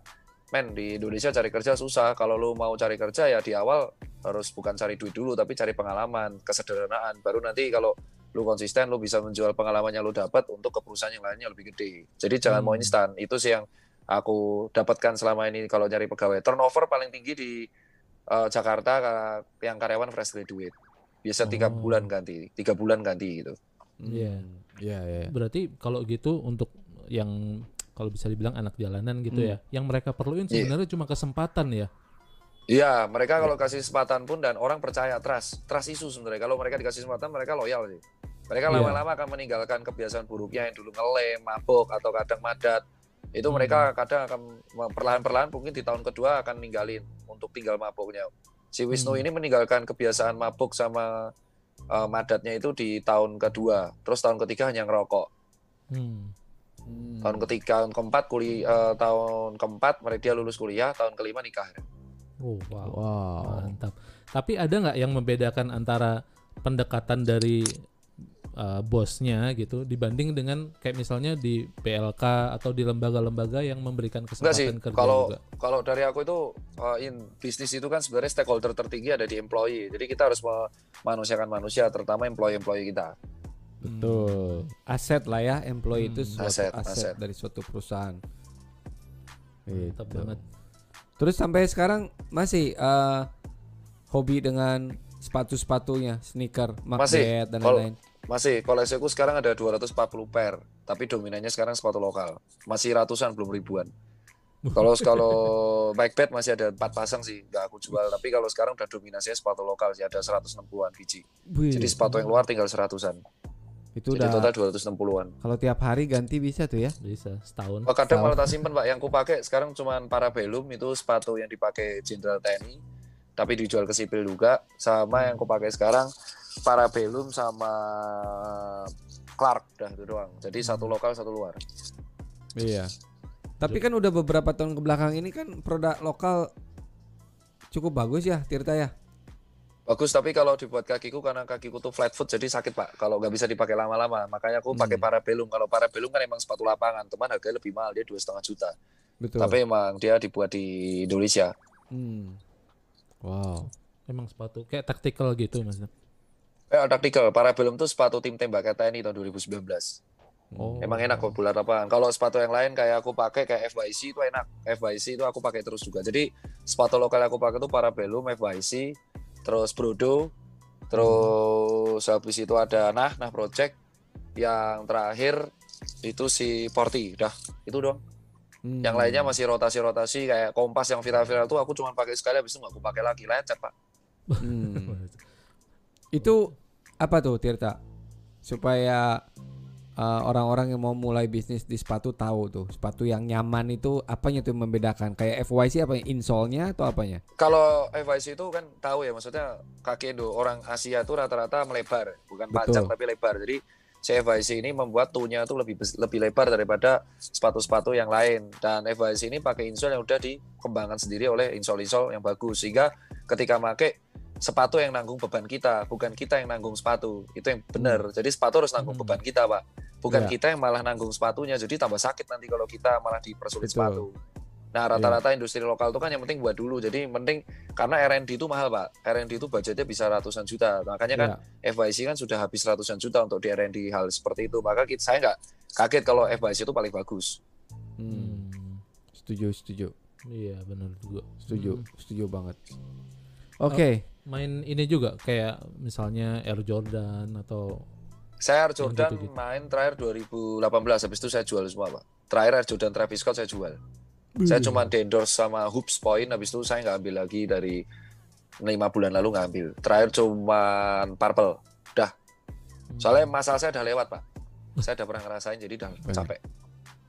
men di Indonesia cari kerja susah kalau lu mau cari kerja ya di awal harus bukan cari duit dulu tapi cari pengalaman kesederhanaan baru nanti kalau lu konsisten lu bisa menjual pengalaman yang lu dapat untuk ke perusahaan yang lainnya lebih gede jadi jangan mau Hmm. instan itu sih yang aku dapatkan selama ini kalau nyari pegawai turnover paling tinggi di eh, Jakarta ka- yang karyawan fresh graduate biasa tiga Oh. bulan ganti tiga bulan ganti gitu Iya. Iya, iya. Berarti kalau gitu untuk yang kalau bisa dibilang anak jalanan gitu Hmm. ya, yang mereka perluin Iya. sebenarnya cuma kesempatan ya. Iya, mereka kalau kasih kesempatan pun dan orang percaya trust, trust isu sebenarnya. Kalau mereka dikasih kesempatan, mereka loyal sih. Mereka Iya. lama-lama akan meninggalkan kebiasaan buruknya yang dulu ngelem, mabuk atau kadang madat. Itu Hmm. mereka kadang akan perlahan-perlahan mungkin di tahun kedua akan ninggalin untuk tinggal mabuknya. Si Wisnu Hmm. ini meninggalkan kebiasaan mabuk sama uh, madatnya itu di tahun kedua. Terus tahun ketiga hanya ngerokok. Hmm. Hmm. Tahun ketiga, tahun keempat kuliah, tahun keempat mereka dia lulus kuliah, tahun kelima nikah. Oh, wow. Wow. Mantap. Tapi ada nggak yang membedakan antara pendekatan dari uh, bosnya gitu dibanding dengan kayak misalnya di PLK atau di lembaga-lembaga yang memberikan Enggak sih, kesempatan kerja kalau juga. kalau dari aku itu uh, in bisnis itu kan sebenarnya stakeholder tertinggi ada di employee. Jadi kita harus memanusiakan manusia, terutama employee-employee kita. Betul. Aset lah ya, employee itu Hmm. suatu Aset, aset, aset. dari suatu perusahaan. Mantap Gitu. banget. Terus sampai sekarang masih eh, hobi dengan sepatu-sepatunya, sneaker. Macbeth dan lain-lain. Masih koleksiku sekarang ada 240 pair, tapi dominannya sekarang sepatu lokal. Masih ratusan belum ribuan. Kalau kalau Macbeth masih ada empat pasang sih, nggak aku jual. Tapi kalau sekarang udah dominasinya sepatu lokal sih ada 160-an biji. Jadi sepatu yang luar tinggal seratusan. Itu Jadi udah total 260-an. kalau tiap hari ganti bisa tuh ya. Bisa setahun. Oh, kadang Tahu. malah tak simpen pak. Yang ku pakai sekarang cuman Parabellum itu sepatu yang dipakai Jenderal TNI, tapi dijual ke sipil juga. Sama yang ku pakai sekarang Parabellum sama Clark dah itu doang. Jadi satu lokal satu luar. Iya. Tapi kan udah beberapa tahun ke belakang ini kan produk lokal cukup bagus ya, Tirta ya. Bagus tapi kalau dibuat kakiku karena kakiku tuh flat foot jadi sakit pak. Kalau nggak bisa dipakai lama-lama, makanya aku pakai Hmm. Parabellum. Kalau Parabellum kan emang sepatu lapangan, teman harganya lebih mahal dia dua setengah juta. Betul. Tapi emang dia dibuat di Indonesia. Hmm. Wow. Emang sepatu kayak tactical gitu maksudnya. Eh, tactical. Parabellum tuh sepatu tim tembak TNI tahun 2019. Oh. Emang enak kok bulat lapangan. Kalau sepatu yang lain kayak aku pakai kayak FYC itu enak. FYC itu aku pakai terus juga. Jadi sepatu lokal yang aku pakai itu Parabellum, FYC, terus Brodo, terus habis itu ada Nah, Nah Project. Yang terakhir itu si Porti. Udah, itu doang. Hmm. Yang lainnya masih rotasi-rotasi kayak kompas yang viral-viral tuh aku cuma pakai sekali habis itu nggak aku pakai lagi. Lecet, Pak. Hmm. Itu apa tuh Tirta? Supaya uh, orang-orang yang mau mulai bisnis di sepatu tahu tuh sepatu yang nyaman itu apanya tuh membedakan? Kayak FYC apa insole-nya atau apanya? Kalau FYC itu kan tahu ya maksudnya kaki Indo orang Asia itu rata-rata melebar, bukan panjang tapi lebar. Jadi si FYC ini membuat tunya itu lebih lebih lebar daripada sepatu-sepatu yang lain. Dan FYC ini pakai insole yang udah dikembangkan sendiri oleh insole-insole yang bagus sehingga ketika pakai sepatu yang nanggung beban kita, bukan kita yang nanggung sepatu. Itu yang benar. Jadi sepatu harus nanggung Hmm. beban kita, Pak. Iya. Bukan kita yang malah nanggung sepatunya. Jadi tambah sakit nanti kalau kita malah dipersulit Betul. sepatu. Nah, rata-rata industri lokal itu kan yang penting buat dulu. Jadi penting karena R&D itu mahal, Pak. R&D itu budgetnya bisa ratusan juta. Makanya kan Ya. FYC kan sudah habis ratusan juta untuk di R&D hal seperti itu. Maka kita, saya nggak kaget kalau FYC itu paling bagus. Hmm. Hmm. Setuju, setuju, Iya benar juga. setuju, Hmm. setuju banget. Oke. Main ini juga kayak misalnya Air Jordan atau Saya Air Jordan gitu-gitu. main terakhir 2018, habis itu saya jual semua, Pak. Terakhir Air Jordan Travis Scott saya jual. Saya cuma endorse sama Hoops Point, habis itu saya nggak ambil lagi dari lima bulan lalu nggak ambil. Terakhir cuma Purple. Udah. Soalnya masalah saya udah lewat, Pak. Saya udah pernah ngerasain, jadi udah capek.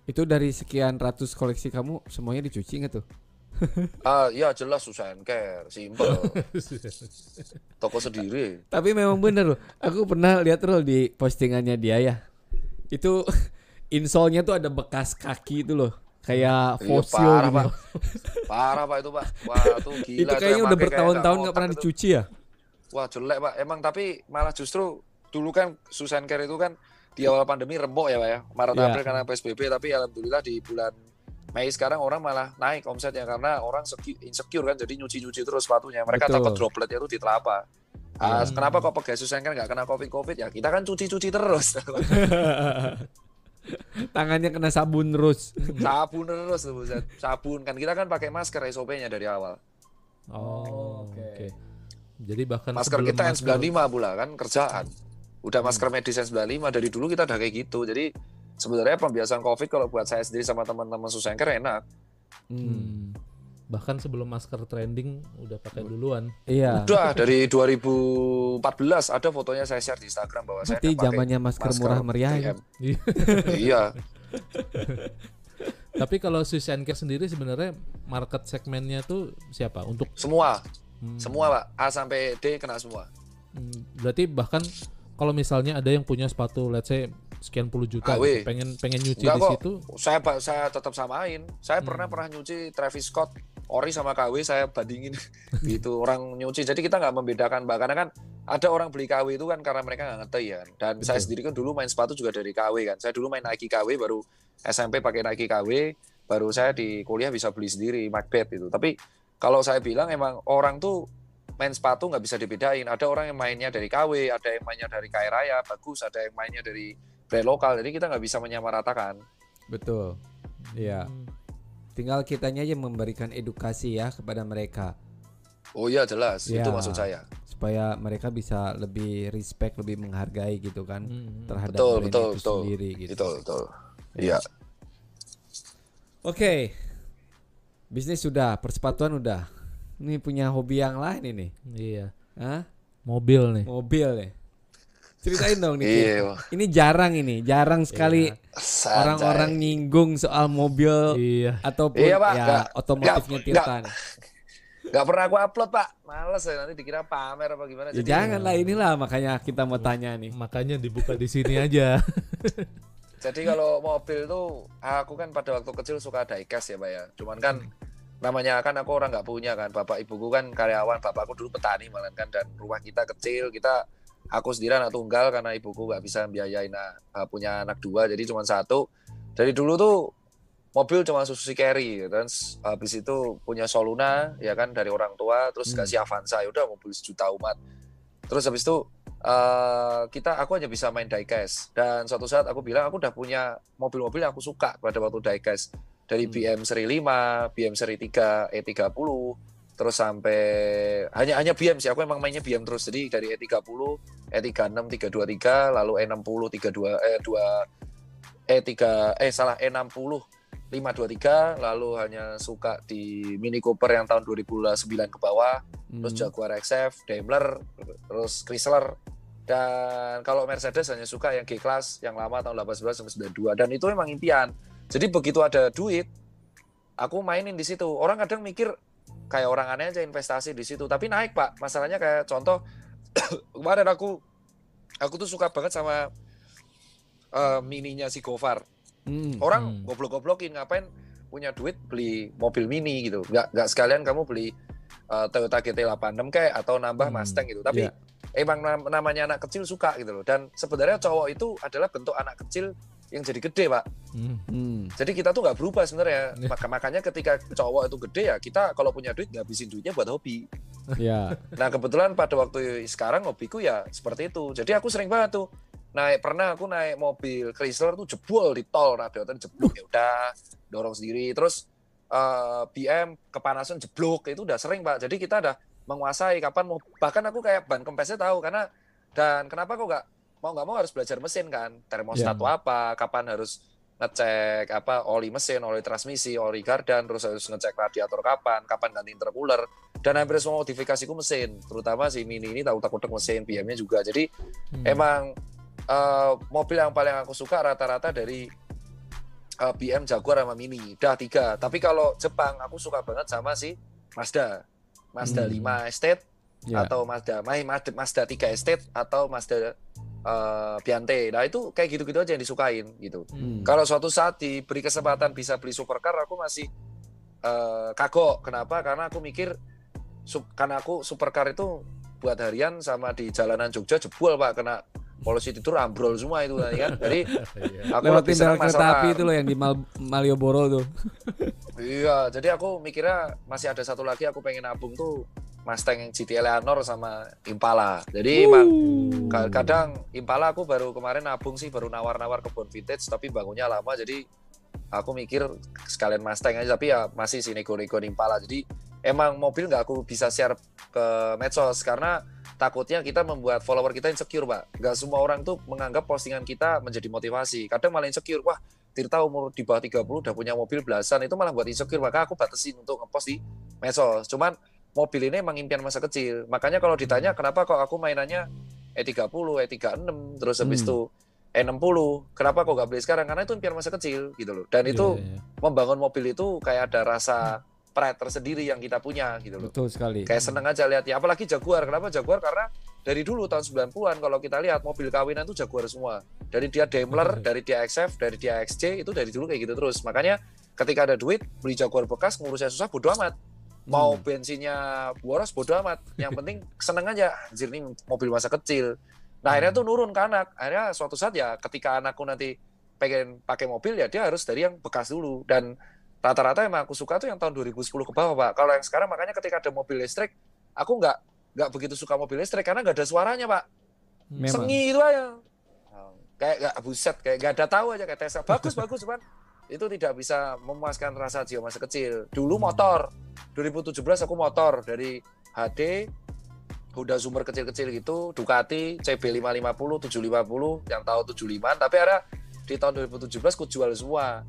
Itu dari sekian ratus koleksi kamu semuanya dicuci nggak tuh? Ah, ya jelas susah and care, simple. Toko sendiri. Tapi memang bener loh. Aku pernah lihat roll di postingannya dia ya. Itu insole-nya tuh ada bekas kaki itu loh. Kayak Iya, fosil parah, gitu. Pak. Parah, Pak itu, Pak. Wah, itu gila. itu kayaknya udah bertahun-tahun nggak pernah itu. dicuci ya. Wah jelek pak, emang tapi malah justru dulu kan Susan Care itu kan di awal pandemi rembok ya pak ya, Maret Iya. April karena PSBB tapi alhamdulillah di bulan Mei sekarang orang malah naik omsetnya karena orang secu- insecure kan jadi nyuci-nyuci terus sepatunya, mereka Betul. takut dropletnya itu di telapak. Ah, Iya. Kenapa kok pakai Susan Care nggak kena covid covid ya? Kita kan cuci-cuci terus, Tangannya kena sabun terus. sabun terus tuh, buset. sabun kan kita kan pakai masker SOP-nya dari awal. Oh, oke. oke. Jadi bahkan Masker kita masker- N95 pula kan kerjaan. Udah masker medis N95 dari dulu kita udah kayak gitu. Jadi sebenarnya pembiasaan Covid kalau buat saya sendiri sama teman-teman Susanker enak. Hmm. Bahkan sebelum masker trending udah pakai duluan. Iya. Udah dari 2014 ada fotonya saya share di Instagram bahwa saya Berarti udah pakai zamannya masker, murah meriah ya. 3M. iya. Tapi kalau Susan Care sendiri sebenarnya market segmennya tuh siapa? Untuk Semua, hmm, semua Pak. A sampai D kena semua. hmm, berarti bahkan kalau misalnya ada yang punya sepatu let's say sekian puluh juta Ah, gitu, pengen pengen nyuci Enggak di kok. situ Saya saya tetap samain. Saya pernah Hmm. pernah nyuci Travis Scott, Ori sama KW saya bandingin gitu orang nyuci. Jadi kita nggak membedakan Mbak karena kan ada orang beli KW itu kan karena mereka nggak ngerti ya. Dan saya Betul. sendiri kan dulu main sepatu juga dari KW kan. Saya dulu main Nike KW baru SMP pakai Nike KW, baru saya di kuliah bisa beli sendiri Macbeth itu. Tapi kalau saya bilang emang orang tuh main sepatu nggak bisa dibedain. Ada orang yang mainnya dari KW, ada yang mainnya dari Kaya Raya, bagus. Ada yang mainnya dari brand lokal. Jadi kita nggak bisa menyamaratakan. Betul. Iya. Hmm. Tinggal kitanya aja memberikan edukasi ya kepada mereka Oh iya jelas, Ya. itu maksud saya. supaya mereka bisa lebih respect, lebih menghargai gitu kan Hmm. terhadap Betul, brand betul, itu betul. sendiri gitu. Betul, betul. Iya. Oke. Bisnis sudah, persepatuan udah. Ini punya hobi yang lain ini. Iya. Hah? Mobil nih. Mobil ya. Ceritain dong nih. Iya. Ini jarang ini, jarang sekali Sanjay. orang-orang nyinggung soal mobil Iya. ataupun Iya, Pak. ya Nggak- otomotifnya Tirta nih. Nggak pernah aku upload pak, males ya nanti dikira pamer apa gimana. Ya Jadi jangan lah inilah makanya kita mau tanya nih. Makanya dibuka di sini aja. Jadi kalau mobil tuh aku kan pada waktu kecil suka diecast ya pak ya. Cuman kan namanya kan aku orang nggak punya kan. Bapak ibuku kan karyawan, bapakku dulu petani malah kan dan rumah kita kecil kita aku sendiri anak tunggal karena ibuku nggak bisa biayain uh, punya anak dua jadi cuma satu. Dari dulu tuh mobil cuma Suzuki Carry dan s- habis itu punya Soluna ya kan dari orang tua terus Hmm. kasih Avanza ya udah mobil sejuta umat. Terus habis itu eh, kita aku hanya bisa main diecast dan suatu saat aku bilang aku udah punya mobil-mobil yang aku suka pada waktu diecast dari Hmm. BM seri 5, BM seri 3, E30 terus sampai hanya hanya BM sih aku emang mainnya BM terus jadi dari E E30, E36, 323 lalu E60, 32 eh 2 E3 eh salah E60 523 lalu hanya suka di Mini Cooper yang tahun 2009 ke bawah terus Hmm. Jaguar XF, Daimler, terus Chrysler dan kalau Mercedes hanya suka yang G-Class yang lama tahun 18 sampai 92 dan itu memang impian. Jadi begitu ada duit, aku mainin di situ. Orang kadang mikir kayak orang aneh aja investasi di situ, tapi naik pak. Masalahnya kayak contoh kemarin aku aku tuh suka banget sama eh, mininya si Gofar. Hmm. Orang Hmm. goblok-goblokin ngapain punya duit beli mobil mini gitu. Nggak nggak sekalian kamu beli uh, Toyota GT86 kayak atau nambah Hmm, Mustang gitu. Tapi iya. emang nam- namanya anak kecil suka gitu loh. Dan sebenarnya cowok itu adalah bentuk anak kecil yang jadi gede, Pak. Hmm. Hmm. Jadi kita tuh nggak berubah sebenarnya. Maka makanya ketika cowok itu gede ya kita kalau punya duit ngabisin duitnya buat hobi. Ya. Nah kebetulan pada waktu sekarang hobiku ya seperti itu. Jadi aku sering banget tuh naik pernah aku naik mobil Chrysler tuh jebol di tol radiator jeblok ya udah dorong sendiri terus eh, BM kepanasan jeblok itu udah sering pak jadi kita udah menguasai kapan mau bahkan aku kayak ban kempesnya tahu karena dan kenapa kok nggak mau nggak mau harus belajar mesin kan. Termostat tuh apa kapan harus ngecek apa oli mesin oli transmisi oli gardan terus harus ngecek radiator kapan kapan ganti intercooler. Dan hampir semua modifikasiku mesin terutama si mini ini tahu takut mesin BM-nya juga. Jadi Hmm. emang eh, mobil yang paling aku suka rata-rata dari eh, BM Jaguar sama Mini. Dah tiga. Tapi kalau Jepang aku suka banget sama si Mazda. Mazda Hmm. 5 Estate Ya. atau Mazda Mazda Mazda 3 Estate atau Mazda eh, Biante nah itu kayak gitu-gitu aja yang disukain gitu. Hmm. kalau suatu saat diberi kesempatan bisa beli supercar aku masih eh, kagok. Kenapa? Karena aku mikir sup- karena aku supercar itu buat harian sama di jalanan Jogja jebol pak. Kena polisi tidur ambrol semua itu tadi kan? Jadi Iya. aku Lewatin lebih senang kereta api itu loh yang di Mal Malioboro tuh. iya jadi aku mikirnya masih ada satu lagi aku pengen nabung tuh Mustang yang GT Eleanor sama Impala. Jadi emang ka- kadang Impala aku baru kemarin nabung sih baru nawar-nawar kebun vintage tapi bangunnya lama jadi aku mikir sekalian Mustang aja tapi ya masih sih nego-nego Impala. Jadi emang mobil nggak aku bisa share ke medsos karena takutnya kita membuat follower kita insecure pak. Nggak semua orang tuh menganggap postingan kita menjadi motivasi. Kadang malah insecure wah Tirta umur di bawah 30 udah punya mobil belasan itu malah buat insecure maka aku batasin untuk ngepost di medsos. Cuman mobil ini emang impian masa kecil. Makanya kalau ditanya kenapa kok aku mainannya E30, E36 terus habis Hmm. itu E60 kenapa kok gak beli sekarang? Karena itu impian masa kecil gitu loh. Dan itu Iya, iya. membangun mobil itu kayak ada rasa pride tersendiri yang kita punya gitu loh. Betul sekali. kayak seneng aja lihat ya apalagi Jaguar. Kenapa Jaguar? Karena dari dulu tahun 90-an kalau kita lihat mobil kawinan tuh Jaguar semua. Dari dia Daimler dari dia XF dari dia XJ itu dari dulu kayak gitu terus. Makanya ketika ada duit beli Jaguar bekas ngurusnya susah bodo amat mau Hmm. bensinnya boros bodo amat. Yang penting seneng aja. Anjir nih mobil masa kecil. Nah akhirnya tuh nurun ke anak akhirnya suatu saat ya ketika anakku nanti pengen pakai mobil ya dia harus dari yang bekas dulu. Dan rata-rata emang aku suka tuh yang tahun 2010 ke bawah pak. Kalau yang sekarang makanya ketika ada mobil listrik aku nggak nggak begitu suka mobil listrik karena nggak ada suaranya pak. Memang. sengi itu aja. Kayak nggak buset kayak nggak ada tahu aja kayak Tesla. Bagus bagus cuman itu tidak bisa memuaskan rasa jiwa masa kecil. Dulu motor. 2017 aku motor. Dari HD Honda Zoomer kecil-kecil gitu Ducati CB550 750 yang tahu 75 tapi ada di tahun 2017 ku jual semua.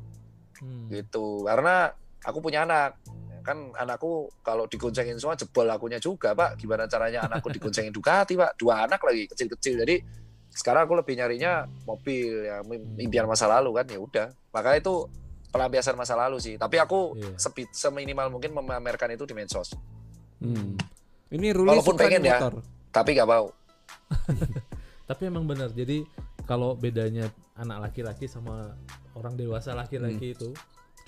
Hmm. gitu. Karena aku punya anak. Kan anakku kalau digoncengin semua jebol akunya juga pak. Gimana caranya anakku digoncengin Ducati pak? Dua anak lagi kecil-kecil. Jadi sekarang aku lebih nyarinya mobil ya impian masa lalu kan ya udah makanya itu pelampiasan masa lalu sih tapi aku Iya. sepi- seminimal mungkin memamerkan itu di medsos Hmm. Ini Ruli Walaupun pengen ya. motor. tapi nggak mau Tapi emang benar. Jadi kalau bedanya anak laki-laki sama orang dewasa Hmm. laki-laki itu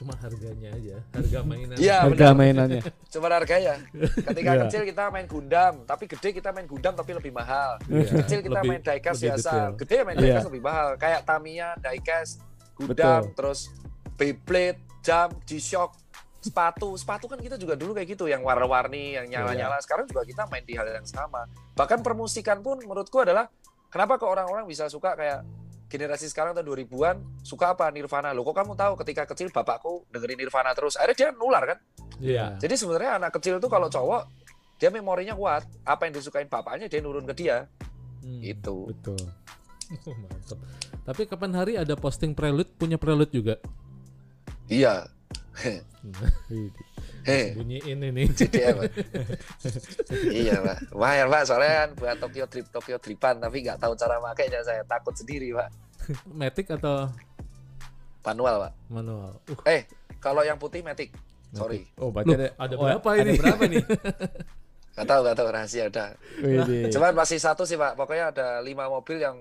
cuma harganya aja, harga mainan. Iya, Harga benar. mainannya. cuma harganya ketika Iya. kecil kita main Gundam tapi gede kita main Gundam tapi lebih mahal Iya, kecil kita lebih- main diecast biasa detail. gede main diecast lebih mahal kayak Tamiya diecast Gundam Betul. terus Beyblade jam G-Shock sepatu sepatu kan kita juga dulu kayak gitu yang warna-warni yang nyala-nyala Iya. sekarang juga kita main di hal yang sama bahkan permusikan pun menurutku adalah kenapa kok orang-orang bisa suka kayak generasi sekarang tahun 2000-an suka apa Nirvana loh kok kamu tahu ketika kecil bapakku dengerin Nirvana terus akhirnya dia nular kan Iya. jadi sebenarnya anak kecil tuh kalau cowok dia memorinya kuat apa yang disukain bapaknya dia nurun ke dia Hmm. itu Betul. Mantap. Tapi kapan hari ada posting prelude punya prelude juga. iya Bunyiin ini. jadi apa? Iya pak. Lumayan pak soalnya kan buat Tokyo Trip Tokyo Tripan tapi nggak tahu cara makainya. Saya takut sendiri pak. Matic atau? Manual pak. Manual? Uh, eh kalau yang putih Matic. Sorry. Oh, berarti Loh, ada, ada oh, berapa ada ini? berapa nih? nggak tahu nggak tahu. Rahasia ada Widih. cuman masih satu sih pak. Pokoknya ada lima mobil yang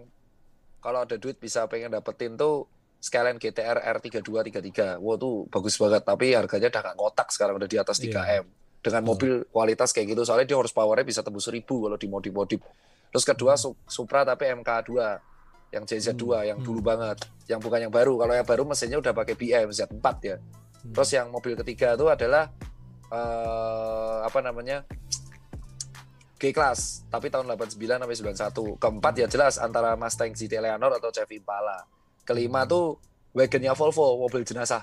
kalau ada duit bisa pengen dapetin tuh sekalian GTR R3233 wow tuh bagus banget. Tapi harganya udah nggak ngotak sekarang udah di atas 3 Iya. m. Dengan mobil kualitas kayak gitu soalnya dia horsepowernya bisa tembus 1000 kalau dimodif-modif terus kedua Su- Supra tapi MK2 yang JZ2 yang Hmm. dulu banget. Yang bukan yang baru. Kalau yang baru mesinnya udah pakai BM Z4 ya. Hmm. terus yang mobil ketiga itu adalah eh apa namanya G class tapi tahun 89 sampai 91 keempat ya jelas antara Mustang GT Leonor atau Chevy Impala kelima tuh wagonnya Volvo mobil jenazah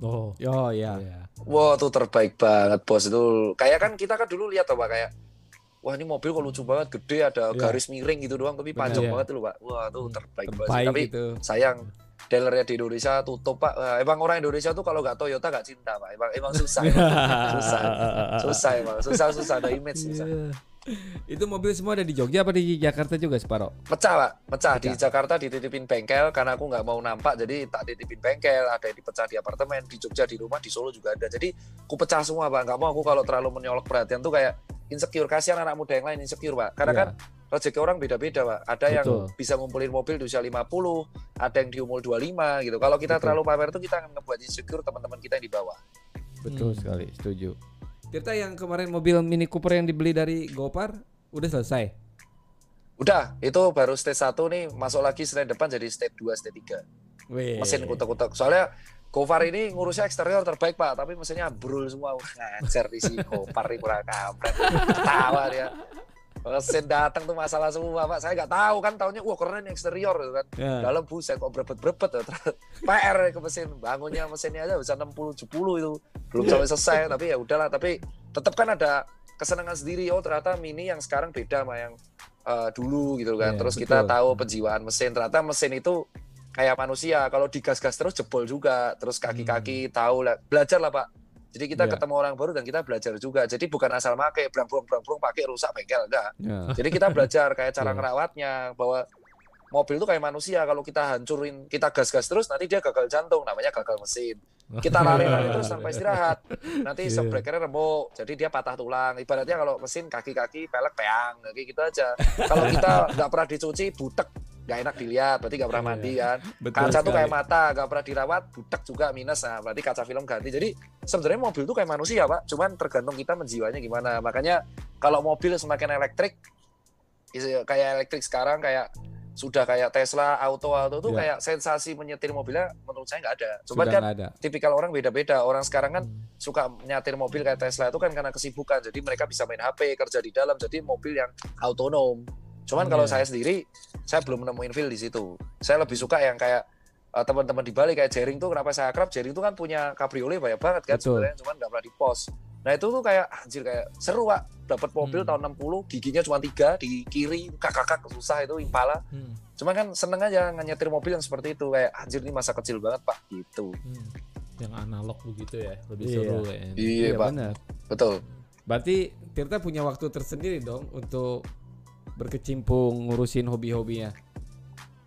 Oh. Oh ya. Iya. wah tuh terbaik banget bos itu kayak kan kita kan dulu lihat tuh pak kayak wah ini mobil kok lucu banget gede ada Iya. garis miring gitu doang tapi panjang Iya. banget tuh pak wah tuh Hmm. terbaik, banget. Terbaik tapi gitu. sayang dealernya di Indonesia tutup pak Wah, emang orang Indonesia tuh kalau nggak Toyota nggak cinta pak emang emang susah susah susah emang susah susah ada image susah Iya. Itu mobil semua ada di Jogja apa di Jakarta juga, Separo? pecah pak pecah di Pecah. Jakarta dititipin bengkel karena aku nggak mau nampak jadi tak titipin bengkel ada yang dipecah di apartemen di Jogja di rumah di Solo juga ada jadi aku pecah semua pak nggak mau aku kalau terlalu menyolok perhatian tuh kayak insecure kasihan anak muda yang lain insecure pak karena Iya. kan rezeki orang beda-beda pak ada yang Betul. bisa ngumpulin mobil di usia 50 ada yang di umur 25 gitu kalau kita Betul. terlalu pamer tuh kita akan ngebuat insecure teman-teman kita yang di bawah Betul Hmm. sekali, setuju. Tirta yang kemarin mobil Mini Cooper yang dibeli dari Gopar udah selesai. udah itu baru stage 1 nih masuk lagi Senin depan jadi stage 2 stage 3 Wih. mesin kutek-kutek. Soalnya Gofar ini ngurusnya eksterior terbaik pak, tapi mesinnya brul semua. Ngajar di si Gofar ini kurang kampret. Ketawa dia. Mesin datang tuh masalah semua pak. Saya nggak tahu kan tahunya wah keren eksterior gitu kan. Ya. Dalam buset kok berebet-berebet. ya. PR ke mesin. Bangunnya mesinnya aja bisa 60 70 itu. Belum sampai selesai tapi ya udahlah. Tapi tetap kan ada kesenangan sendiri. Oh ternyata Mini yang sekarang beda sama yang eh, dulu gitu kan. Iya, Terus kita betul. tahu penjiwaan mesin. Ternyata mesin itu kayak manusia kalau digas-gas terus jebol juga terus kaki-kaki tahu lah belajar lah pak jadi kita Iya. ketemu orang baru dan kita belajar juga jadi bukan asal make brang-brang brang pakai rusak bengkel enggak Ya. jadi kita belajar kayak cara Iya. ngerawatnya bahwa mobil itu kayak manusia kalau kita hancurin kita gas-gas terus nanti dia gagal jantung namanya gagal mesin kita lari-lari terus tanpa istirahat nanti Iya. shockbreakernya remuk jadi dia patah tulang ibaratnya kalau mesin kaki-kaki pelek peang kayak gitu aja kalau kita nggak pernah dicuci butek nggak enak dilihat berarti nggak pernah Iya. mandi kan Betul kaca tuh sekali. kayak mata nggak pernah dirawat budak juga minus nah berarti kaca film ganti jadi sebenarnya mobil tuh kayak manusia pak cuman tergantung kita menjiwanya gimana makanya kalau mobil semakin elektrik kayak elektrik sekarang kayak sudah kayak Tesla auto auto tuh Ya. kayak sensasi menyetir mobilnya menurut saya nggak ada cuman Sudah kan ada. tipikal orang beda-beda orang sekarang kan Hmm. suka nyatir mobil kayak Tesla itu kan karena kesibukan jadi mereka bisa main HP kerja di dalam jadi mobil yang autonom cuman kalau Iya. saya sendiri saya belum nemuin feel di situ saya lebih suka yang kayak eh, teman-teman di Bali kayak Jering tuh kenapa saya akrab Jering tuh kan punya cabriolet banyak banget kan Betul. sebenarnya cuman nggak pernah di post nah itu tuh kayak anjir kayak seru pak dapat mobil Hmm. tahun 60 giginya cuma tiga di kiri kakak-kakak susah itu Impala Hmm. cuman kan seneng aja nyetir mobil yang seperti itu kayak anjir ini masa kecil banget pak gitu Hmm. Yang analog begitu ya, lebih Iya. seru kayaknya. iya pak benar. betul Berarti Tirta punya waktu tersendiri dong untuk berkecimpung ngurusin hobi-hobinya.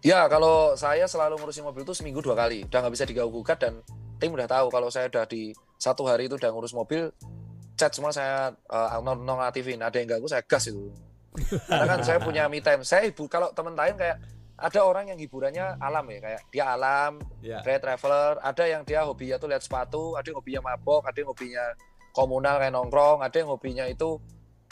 Ya kalau saya selalu ngurusin mobil itu seminggu dua kali, udah nggak bisa diganggu gugat dan tim udah tahu kalau saya udah di satu hari itu udah ngurus mobil, chat semua saya uh, non nonaktifin, ada yang ganggu saya gas itu. Karena kan saya punya me time, saya ibu kalau teman lain kayak ada orang yang hiburannya alam ya kayak dia alam, Ya. kayak traveler, ada yang dia hobinya tuh lihat sepatu, ada yang hobinya mabok, ada yang hobinya komunal kayak nongkrong, ada yang hobinya itu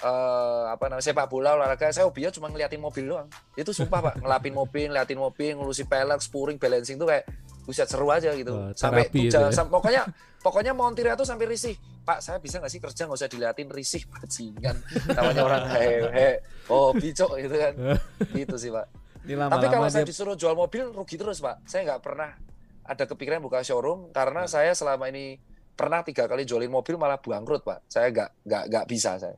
eh apa namanya sepak bola olahraga. Saya hobinya cuma ngeliatin mobil doang. Itu sumpah pak, ngelapin mobil, ngeliatin mobil, ngurusi pelek, spuring, balancing tuh kayak buset seru aja gitu. Wah, sampai ya. sam- pokoknya pokoknya montirnya tuh sampai risih. Pak, saya bisa nggak sih kerja nggak usah diliatin risih bajingan. Namanya orang hehe, oh bicok gitu kan. gitu sih pak. Ini Tapi kalau saya dia disuruh jual mobil rugi terus pak. Saya nggak pernah ada kepikiran buka showroom karena saya selama ini pernah tiga kali jualin mobil malah bangkrut pak. Saya nggak nggak nggak bisa saya.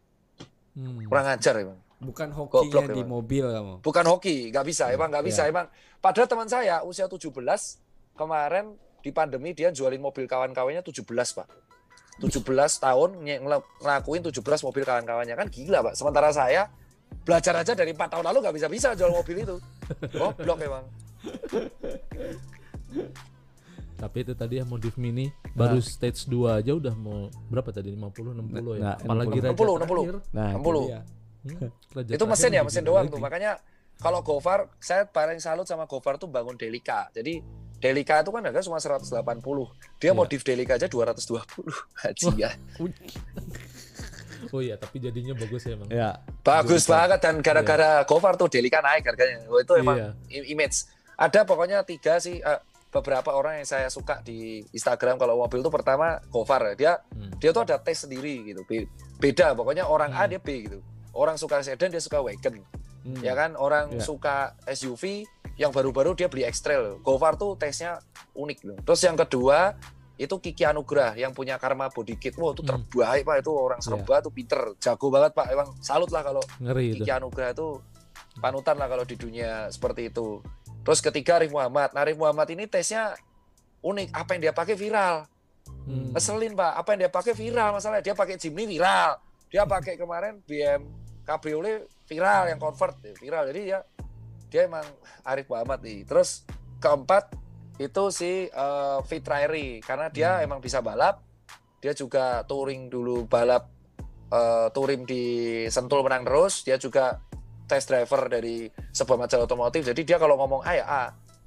Hmm. Kurang ajar emang. bukan Goblok hokinya di emang. mobil kamu. Bukan hoki, nggak bisa emang nggak bisa Iya. emang. Padahal teman saya usia 17 kemarin di pandemi dia jualin mobil kawan-kawannya 17 pak. 17 tahun ngelakuin 17 mobil kawan-kawannya kan gila pak. Sementara saya belajar aja dari 4 tahun lalu nggak bisa-bisa jual mobil itu. Goblok emang. Tapi itu tadi ya modif mini baru stage 2 aja udah mau berapa tadi 50 60 ya. Nah, Apalagi 60. Raja 60, 60. terakhir. Nah, itu 60. dia. Hmm, Raja itu mesin terakhir ya mesin lebih doang lagi. tuh makanya kalau Gofar saya paling salut sama Gofar tuh bangun Delica jadi Delica itu kan harga cuma 180 dia Iya. modif Delica aja 220 haji ya Oh iya, tapi jadinya bagus ya, Bang. Ya. bagus Delica. banget dan gara-gara Gofar tuh Delica naik harganya oh, itu emang Iya. image ada pokoknya tiga sih eh, beberapa orang yang saya suka di Instagram kalau mobil tuh pertama Gofar ya. dia Hmm. dia tuh ada tes sendiri gitu Be- beda pokoknya orang A Hmm. dia B gitu orang suka sedan dia suka wagon Hmm. ya kan orang Ya. suka SUV yang baru-baru dia beli X-Trail Gofar tuh tesnya unik loh terus yang kedua itu Kiki Anugrah yang punya Karma Body Kit wah itu Hmm. terbaik pak itu orang Ya. serba tuh pinter jago banget pak emang salut lah kalau Ngeri itu. Kiki Anugrah itu panutan lah kalau di dunia seperti itu terus ketiga Arif Muhammad. Nah Arif Muhammad ini tesnya unik. Apa yang dia pakai viral. Hmm. ngeselin pak. Apa yang dia pakai viral masalahnya. Dia pakai Jimny viral. Dia pakai kemarin BM Cabriolet viral yang convert ya, viral. Jadi dia dia emang Arif Muhammad nih. Terus keempat itu si eh, Fit Rairi. Karena dia Hmm. emang bisa balap. Dia juga touring dulu balap eh, touring di Sentul menang terus. Dia juga test driver dari sebuah majalah otomotif. Jadi dia kalau ngomong A ya A.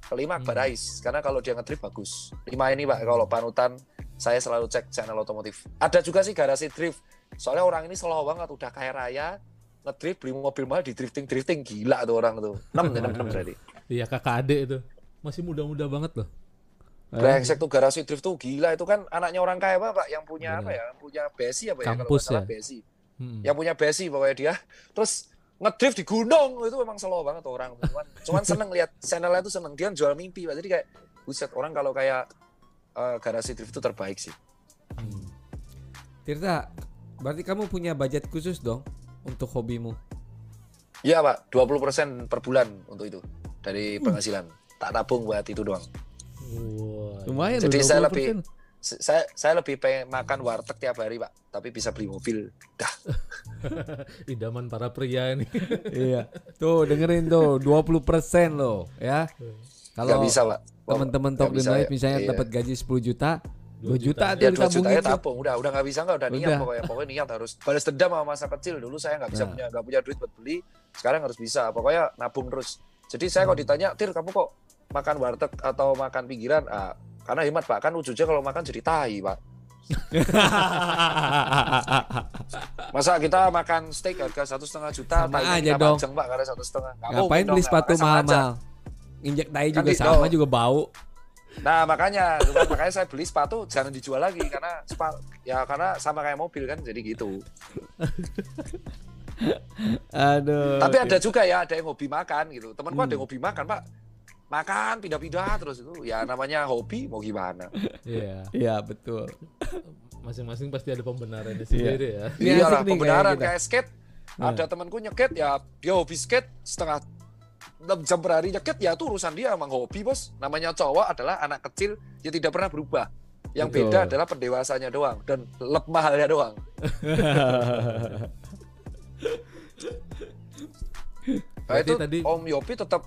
Kelima Akbar Hmm. Ais karena kalau dia ngedrift bagus. Lima ini pak kalau panutan saya selalu cek channel otomotif. Ada juga sih garasi drift. Soalnya orang ini slow banget. Udah kaya raya ngedrift beli mobil mahal di drifting drifting. Gila tuh orang tuh. Enam enam enam tadi Iya, kakak adik itu. Masih muda-muda banget loh. Eh, brengsek tuh garasi drift tuh gila. Itu kan anaknya orang kaya pak yang punya apa Bener. ya? Yang punya besi apa ya kalau Kampus salah? ya? besi. Hmm. yang punya besi pokoknya dia. Terus ngedrift di gunung. Itu memang slow banget tuh orang. Cuman, cuman seneng lihat channelnya itu seneng. Dia jual mimpi. Pak jadi kayak buset orang kalau kayak eh, garasi drift itu terbaik sih. Hmm. Tirta, berarti kamu punya budget khusus dong untuk hobimu. Iya pak. 20% per bulan untuk itu. Dari penghasilan. Tak tabung buat itu doang. Wah, Lumayan Jadi saya 20%. lebih saya saya lebih pengen makan warteg tiap hari pak tapi bisa beli mobil dah idaman para pria ini. iya. Tuh dengerin tuh 20% loh ya. Kalau bisa pak teman-teman top bisa Night ya. misalnya Iya. dapat gaji 10 juta, 2 2 juta juta. ya dua ditabungin jutanya tuh. tabung udah udah nggak bisa nggak udah niat Udah. pokoknya pokoknya niat harus balas dendam sama masa kecil dulu saya nggak bisa Nah. punya nggak punya duit buat beli sekarang harus bisa pokoknya nabung terus Jadi saya kalau ditanya, Tir kamu kok makan warteg atau makan pinggiran? Ah, karena hemat pak, kan ujungnya kalau makan jadi tai pak. Masa kita makan steak harga satu setengah juta, Sama aja dong. pajang pak karena satu setengah. Ngapain beli sepatu mahal-mahal? Injek tai Kan juga gitu. sama juga bau. Nah makanya, kan makanya saya beli sepatu jangan dijual lagi karena sepa- ya karena sama kayak mobil kan jadi gitu. Aduh. Tapi ada juga ya ada yang hobi makan gitu. Temanku ada Hmm. yang hobi makan pak, makan pindah-pindah terus itu. Ya namanya hobi mau gimana? Iya. Iya betul. Masing-masing pasti ada pembenarannya sendiri ya. Ini Iya asik lah pembenaran kayak kayak skate. Nah. Ada temanku nyeket ya dia hobi skate setengah 6 jam per hari nyeket ya itu urusan dia emang hobi bos. Namanya cowok adalah anak kecil yang tidak pernah berubah. Yang Betul. beda adalah pendewasanya doang dan lep mahalnya doang. Nah, itu tadi- Om Yopi tetap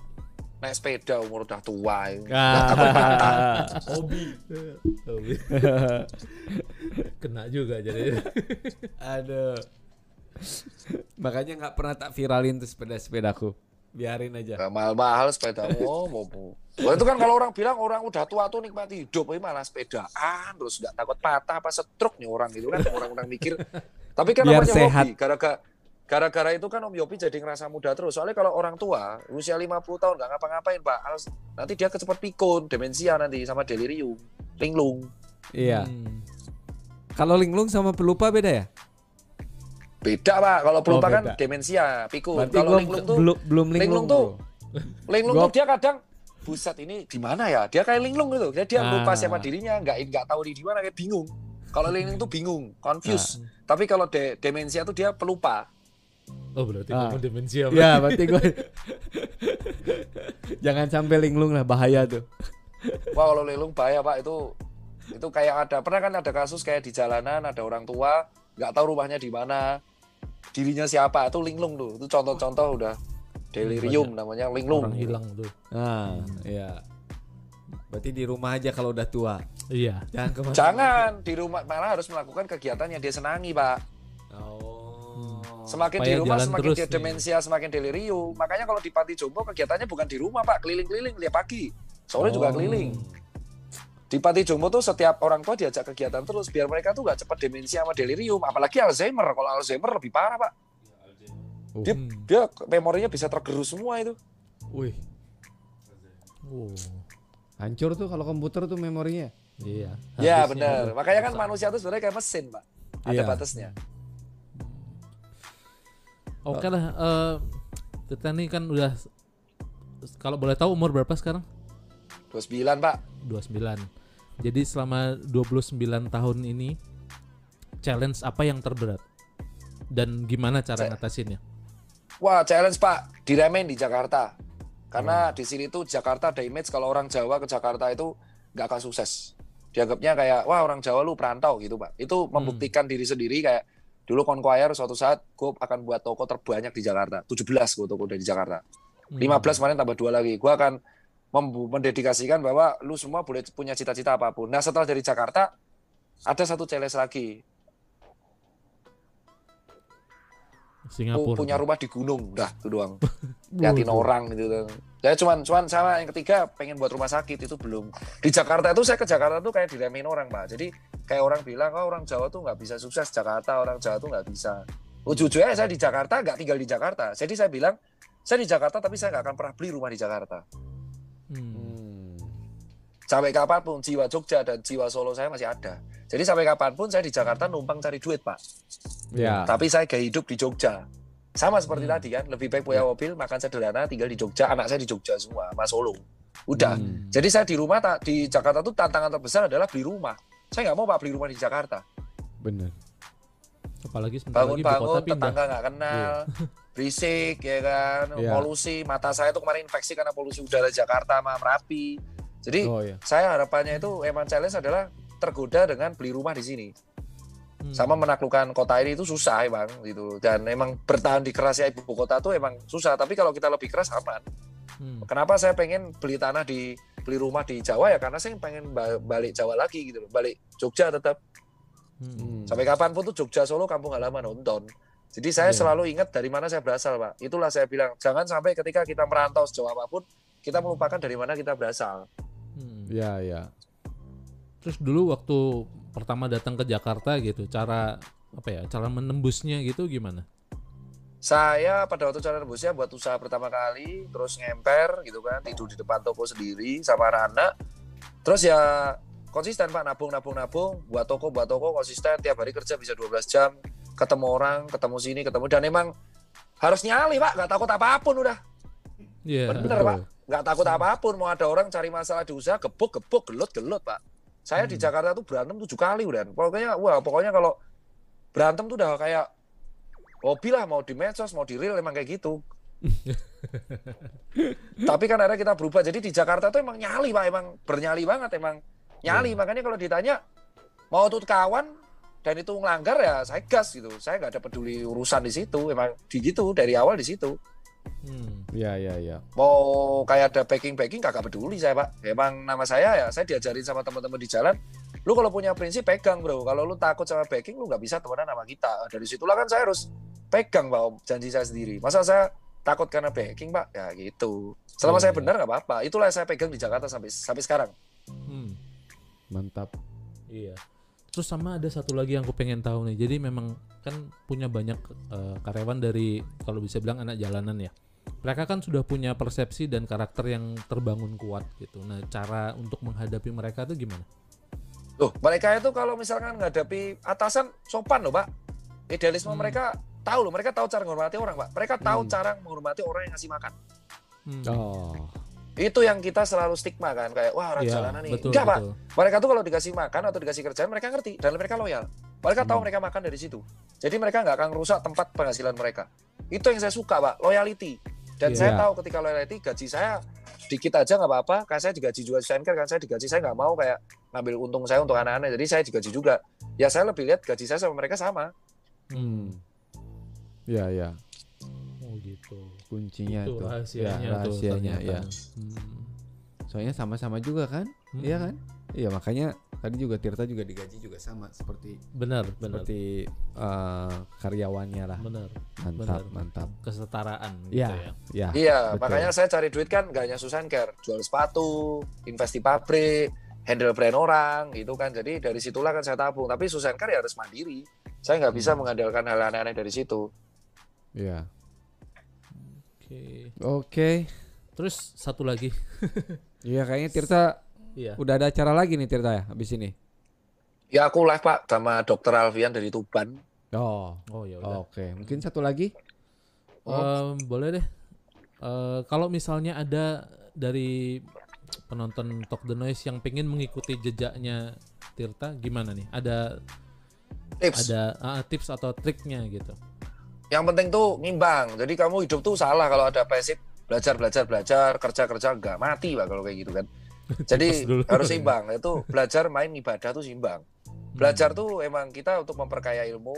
naik sepeda umur udah tua. ya. Ah. Hobi. Hobi. Kena juga jadi. Aduh. Makanya nggak pernah tak viralin tuh sepeda-sepedaku. Biarin aja. Mahal-mahal sepeda. Oh, mau mau. Wah, itu kan kalau orang bilang orang udah tua tuh nikmati hidup, ini malah sepedaan terus nggak takut patah apa stroke nih orang gitu kan orang-orang mikir. Tapi kan Biar namanya sehat. hobi. Gara-gara gara-gara itu kan Om Yopi jadi ngerasa muda terus. Soalnya kalau orang tua usia 50 tahun nggak ngapa-ngapain Pak, harus nanti dia kecepet pikun, demensia nanti sama delirium, linglung. Iya. Hmm. Kalau linglung sama pelupa beda ya? Beda Pak. Kalau pelupa Oh, kan demensia, pikun. Berarti Kalau linglung tuh belum belum linglung, linglung tuh linglung tuh dia kadang buset ini di mana ya? Dia kayak linglung gitu. Dia dia lupa Ah. siapa dirinya, nggak nggak tahu di mana kayak bingung. Kalau linglung tuh bingung, confused. Ah. Tapi kalau de- demensia tuh dia pelupa. Oh berarti Ah. kamu demensia. Pak. Ya, berarti gue Jangan sampai linglung lah bahaya tuh. Wah kalau linglung bahaya pak itu itu kayak ada pernah kan ada kasus kayak di jalanan ada orang tua nggak tahu rumahnya di mana dirinya siapa itu linglung tuh itu contoh-contoh udah delirium namanya linglung Orang hilang tuh. Nah, iya. Berarti di rumah aja kalau udah tua. Iya. Jangan ke mana. jangan di rumah malah harus melakukan kegiatan yang dia senangi pak Oh. Semakin di rumah semakin terus dia nih. demensia, semakin delirium. Makanya kalau di Panti Jompo kegiatannya bukan di rumah, Pak, keliling-keliling tiap pagi. Sore juga Oh. keliling. Di Panti Jompo tuh setiap orang tua diajak kegiatan terus biar mereka tuh gak cepat demensia sama delirium, apalagi Alzheimer. Kalau Alzheimer lebih parah, Pak. Dia, Hmm. dia memorinya bisa tergerus semua itu. Wih. Oh. Hancur tuh kalau komputer tuh memorinya. Iya. Ya, benar. Makanya kan manusia tuh sebenarnya kayak mesin, Pak. Ada Iya. batasnya. Oke lah. eh, kita nih kan udah kalau boleh tahu umur berapa sekarang? 29, Pak. 29. Jadi selama 29 tahun ini challenge apa yang terberat? Dan gimana cara Saya- ngatasinnya? Wah, challenge, Pak. Diremehin di Jakarta. Karena di sini tuh Jakarta ada image kalau orang Jawa ke Jakarta itu nggak akan sukses. Dianggapnya kayak, wah orang Jawa lu perantau gitu, Pak. Itu membuktikan diri sendiri kayak dulu Conquire suatu saat gue akan buat toko terbanyak di Jakarta. 17 gue toko dari Jakarta. Hmm. 15 kemarin tambah dua lagi. Gue akan mendedikasikan bahwa lu semua boleh punya cita-cita apa pun. Nah setelah dari Jakarta, ada satu challenge lagi. Pu- Singapura. punya rumah di gunung. Udah, itu doang. liatin orang gitu. Saya cuman cuman sama yang ketiga pengen buat rumah sakit itu belum. Di Jakarta itu saya ke Jakarta tuh kayak diremehin orang, Pak. Jadi kayak orang bilang, "Oh, orang Jawa tuh nggak bisa sukses Jakarta, orang Jawa tuh nggak bisa." Ujung-ujungnya saya di Jakarta nggak tinggal di Jakarta. Jadi saya bilang, saya di Jakarta tapi saya nggak akan pernah beli rumah di Jakarta. Hmm. Sampai kapan pun jiwa Jogja dan jiwa Solo saya masih ada. Jadi sampai kapan pun saya di Jakarta numpang cari duit, Pak. Ya. Tapi saya gaya hidup di Jogja. Sama seperti Hmm. tadi kan, lebih baik punya mobil, makan sederhana, tinggal di Jogja. Anak saya di Jogja semua, Mas Solo. Udah. Hmm. Jadi saya di rumah tak di Jakarta tuh tantangan terbesar adalah beli rumah. Saya nggak mau pak beli rumah di Jakarta. Bener. Apalagi sebentar lagi ibu kota tetangga nggak kenal, berisik ya kan, Iya. polusi. Mata saya tuh kemarin infeksi karena polusi udara Jakarta sama Merapi. Jadi Oh ya. saya harapannya itu emang challenge adalah tergoda dengan beli rumah di sini. Hmm. Sama menaklukkan kota ini itu susah bang gitu. Dan emang bertahan di kerasnya ibu kota tuh emang susah. Tapi kalau kita lebih keras aman. Hmm. Kenapa saya pengen beli tanah di beli rumah di Jawa ya karena saya pengen ba- balik Jawa lagi gitu loh. Balik Jogja tetap Hmm. Hmm. sampai kapan pun tuh Jogja Solo kampung halaman nonton. Jadi saya Iya. selalu ingat dari mana saya berasal, Pak. Itulah saya bilang, jangan sampai ketika kita merantau sejauh apa pun, kita melupakan dari mana kita berasal. Hmm. Ya, ya. Terus dulu waktu pertama datang ke Jakarta gitu, cara apa ya? Cara menembusnya gitu gimana? Saya pada waktu cara rebusnya buat usaha pertama kali, terus ngemper gitu kan, tidur di depan toko sendiri sama anak-anak. Terus ya konsisten Pak, nabung, nabung, nabung, buat toko, buat toko, konsisten, tiap hari kerja bisa 12 jam, ketemu orang, ketemu sini, ketemu, dan emang harus nyali Pak, nggak takut apa pun udah. Iya. Bener betul. Pak, nggak takut apa pun, mau ada orang cari masalah di usaha, gebuk, gebuk, gelut, gelut Pak. Saya di Hmm. Jakarta tuh berantem tujuh kali udah. Pokoknya, wah pokoknya kalau berantem tuh udah kayak hobi lah, mau di medsos, mau di real, emang kayak gitu. Tapi kan akhirnya kita berubah. Jadi di Jakarta tuh emang nyali pak, emang bernyali banget, emang nyali. Iya. Makanya kalau ditanya mau tuh kawan dan itu ngelanggar ya saya gas gitu. Saya nggak ada peduli urusan di situ. Emang di gitu dari awal di situ. Hmm. Ya, ya, ya. Mau kayak ada backing backing kagak peduli saya pak. Emang nama saya ya saya diajarin sama teman-teman di jalan. Lu kalau punya prinsip pegang bro. Kalau lu takut sama backing lu nggak bisa temenan sama kita. Dari situlah kan saya harus pegang pak janji saya sendiri. Masa saya takut karena backing pak? Ya gitu. Selama Iya, saya iya. benar nggak apa-apa. Itulah yang saya pegang di Jakarta sampai sampai sekarang. Hmm. Mantap. Iya. Terus sama ada satu lagi yang aku pengen tahu nih. Jadi memang kan punya banyak eh, karyawan dari kalau bisa bilang anak jalanan ya. Mereka kan sudah punya persepsi dan karakter yang terbangun kuat gitu. Nah, cara untuk menghadapi mereka itu gimana? Loh, mereka itu kalau misalkan ngadapin atasan sopan loh, Pak. Idealisme Hmm. mereka tahu loh, mereka tahu cara menghormati orang, Pak. Mereka tahu Hmm. cara menghormati orang yang ngasih makan. Hmm. Oh. Itu yang kita selalu stigma kan, kayak wah orang Iya, jalanan nih. betul, Enggak, Pak. Mereka tuh kalau dikasih makan atau dikasih kerjaan, mereka ngerti dan mereka loyal. Mereka tahu Hmm. mereka makan dari situ. Jadi mereka nggak akan rusak tempat penghasilan mereka. Itu yang saya suka, Pak, loyalty. Dan Iya. saya tahu ketika loyalty gaji saya dikit aja nggak apa-apa. Kayak saya digaji juga Shenker kan saya digaji saya nggak mau kayak ngambil untung saya untuk anak-anak. Jadi saya digaji juga. Ya saya lebih lihat gaji saya sama mereka sama. Hmm. Ya, ya. Oh gitu. Kuncinya itu tuh. rahasianya ya, tuh rahasianya ternyata. ya. Hmm. Soalnya sama-sama juga kan? Hmm. Iya kan? Iya, makanya tadi juga Tirta juga digaji juga sama seperti Benar, benar. seperti eh, karyawannya lah. Benar. Mantap, benar. mantap. Kesetaraan Iya. gitu ya. Ya. Iya, betul. makanya saya cari duit kan nggak hanya Susanker, jual sepatu, invest di pabrik, handle brand orang, gitu kan. Jadi dari situlah kan saya tabung. Tapi Susanker ya harus mandiri. Saya nggak bisa Hmm. mengandalkan hal aneh-aneh dari situ. Iya. Oke. Oke. Terus satu lagi. Iya, kayaknya Tirta Iya. udah ada acara lagi nih Tirta ya habis ini. Ya aku live pak sama Dokter Alfian dari Tuban. Oh. Oh ya udah. Oke, mungkin satu lagi. Em, boleh deh. Eh, kalau misalnya ada dari penonton Talk the Noise yang pengen mengikuti jejaknya Tirta, gimana nih? Ada Tips. ada ah, tips atau triknya gitu? Yang penting tuh ngimbang. Jadi kamu hidup tuh salah kalau ada pasif belajar belajar belajar kerja kerja nggak mati pak kalau kayak gitu kan. Jadi harus seimbang. Itu belajar main ibadah tuh seimbang. Belajar tuh emang kita untuk memperkaya ilmu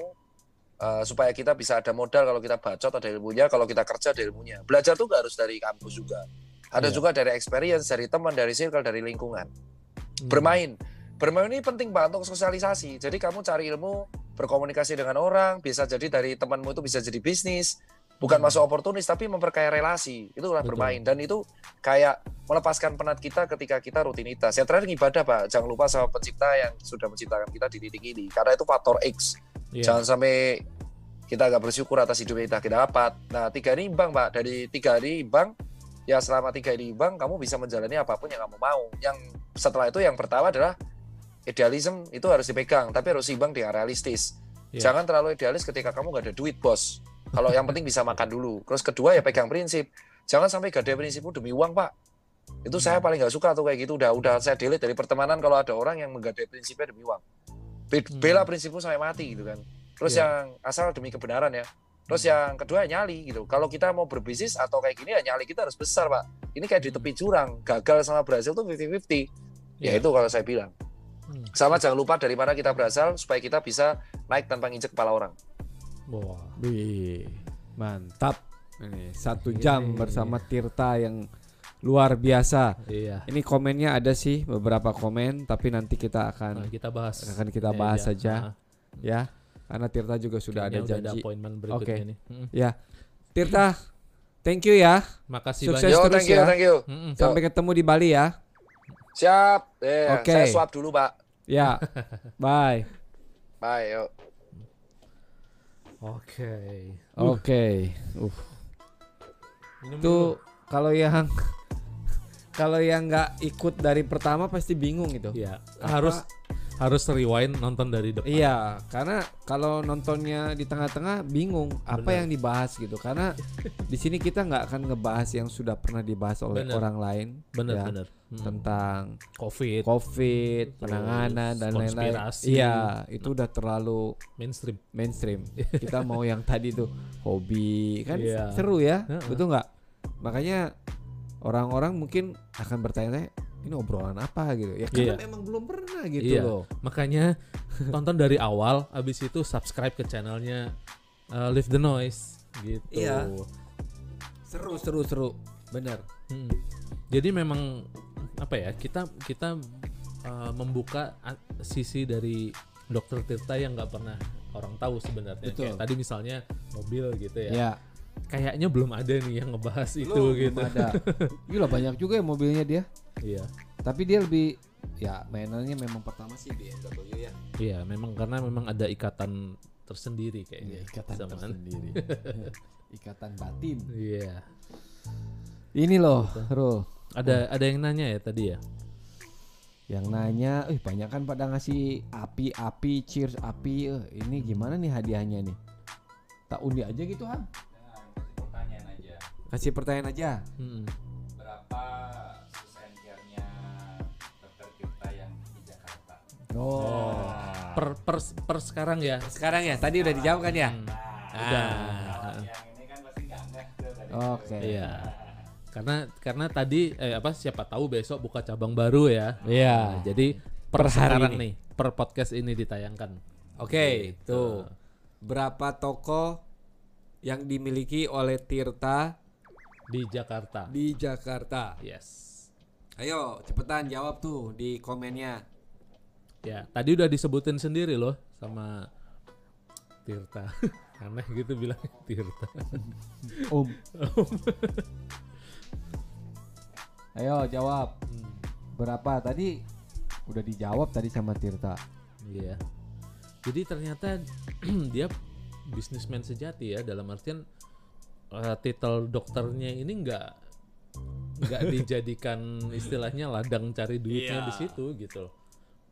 eh, supaya kita bisa ada modal kalau kita bacot ada ilmunya, kalau kita kerja ada ilmunya. Belajar tuh gak harus dari kampus juga. Ada Iya. juga dari experience, dari teman, dari circle, dari lingkungan. Hmm. Bermain. Bermain ini penting banget untuk sosialisasi. Jadi kamu cari ilmu, berkomunikasi dengan orang, bisa jadi dari temanmu itu bisa jadi bisnis, bukan Hmm. masuk oportunis tapi memperkaya relasi. Itulah Betul. bermain dan itu kayak melepaskan penat kita ketika kita rutinitas. Yang terakhir ibadah, Pak. Jangan lupa sama pencipta yang sudah menciptakan kita di titik ini. Karena itu faktor X. Iya. Jangan sampai kita nggak bersyukur atas hidup kita kita dapat. Nah, tiga ini imbang, Pak. Dari tiga ini imbang, ya selama tiga ini imbang, kamu bisa menjalani apa pun yang kamu mau. Yang setelah itu yang pertama adalah idealisme itu harus dipegang, tapi harus imbang dengan realistis. Iya. Jangan terlalu idealis ketika kamu nggak ada duit, bos. Kalau yang penting bisa makan dulu. Terus kedua ya pegang prinsip. Jangan sampai gak ada prinsipmu demi uang, Pak. Itu saya Hmm. paling nggak suka tuh kayak gitu. Udah udah saya delete dari pertemanan kalau ada orang yang menggadai prinsipnya demi uang. Be- Hmm. Bela prinsipmu sampai mati gitu kan. Terus Iya. yang asal demi kebenaran ya. Terus yang kedua ya nyali gitu. Kalau kita mau berbisnis atau kayak gini ya nyali kita harus besar, Pak. Ini kayak di tepi jurang. Gagal sama berhasil tuh 50-50. Ya Iya. itu kalau saya bilang. Hmm. Sama jangan lupa dari mana kita berasal supaya kita bisa naik tanpa nginjek kepala orang. Wah. Wih, mantap. Ini satu Ini. jam bersama Tirta yang luar biasa. Iya. Ini komennya ada sih beberapa komen, tapi nanti kita Nah, akan kita bahas. akan kita ini bahas aja. saja. Nah, ya. Karena Tirta juga sudah ada Kayaknya ada janji. appointment berikutnya Oke. nih. Mm-mm. Ya. Tirta, thank you ya. Makasih Sukses banyak. Yo, terus thank you, ya. thank you. Mm-mm. Sampai ketemu di Bali ya. Siap. Eh, Oke. saya swap dulu, Pak. Ya. Bye. Bye, yuk. Oke. Oke. Uh. Minum Itu kalau yang kalau yang nggak ikut dari pertama pasti bingung gitu. Iya, harus harus rewind nonton dari depan. Iya, karena kalau nontonnya di tengah-tengah bingung apa Bener. yang dibahas gitu. Karena di sini kita nggak akan ngebahas yang sudah pernah dibahas oleh Bener. orang lain Bener ya, bener. Hmm. tentang Covid COVID, Terus penanganan dan lain-lain. Iya, itu udah terlalu mainstream. mainstream. Kita mau yang tadi tuh hobi kan Iya. seru ya, Heeh. betul nggak? Makanya orang-orang mungkin akan bertanya ini obrolan apa gitu ya karena Iya. memang belum pernah gitu Iya. loh. Makanya tonton dari awal, abis itu subscribe ke channelnya uh, Live the Noise gitu. Iya. Seru seru seru. Bener. Hmm. Jadi memang apa ya kita kita uh, membuka sisi dari Dokter Tirta yang nggak pernah orang tahu sebenarnya. Kayak tadi misalnya mobil gitu ya. Ya. Kayaknya belum ada nih yang ngebahas itu Belum, gitu. belum ada. Gila banyak juga ya mobilnya dia. Iya. Tapi dia lebih ya mainannya memang pertama sih BMW ya. Iya, memang karena memang ada ikatan tersendiri kayaknya. ikatan sama- tersendiri. ikatan batin. Iya. Ini loh, Rul. Ada ada yang nanya ya tadi ya. Yang nanya, eh banyak kan pada ngasih api-api, cheers api. Eh, ini gimana nih hadiahnya nih? Tak undi aja gitu Han. Kasih pertanyaan aja. Mm-mm. Berapa susenkernya dokter kita yang di Jakarta? Oh. Per, per per sekarang ya. Sekarang ya, tadi udah dijawab kan ya? Hmm. Nah, Udah. kalau yang ini kan pasti nggak ngeh tuh tadi. Oke. Iya. Karena karena tadi eh apa siapa tahu besok buka cabang baru ya. Iya. Nah, jadi per, Per hari sekarang ini. nih, per podcast ini ditayangkan. Oke, Gitu. tuh. Berapa toko yang dimiliki oleh Tirta di Jakarta. di Jakarta? Yes. Ayo, cepetan jawab tuh di komennya. Ya, tadi udah disebutin sendiri loh sama Tirta. Aneh gitu bilang Tirta. Om. Ayo jawab. Berapa tadi? Udah dijawab tadi sama Tirta. Iya. Jadi ternyata dia bisnismen sejati ya dalam artian eh, titel dokternya ini nggak nggak dijadikan istilahnya ladang cari duitnya di situ gitu. loh.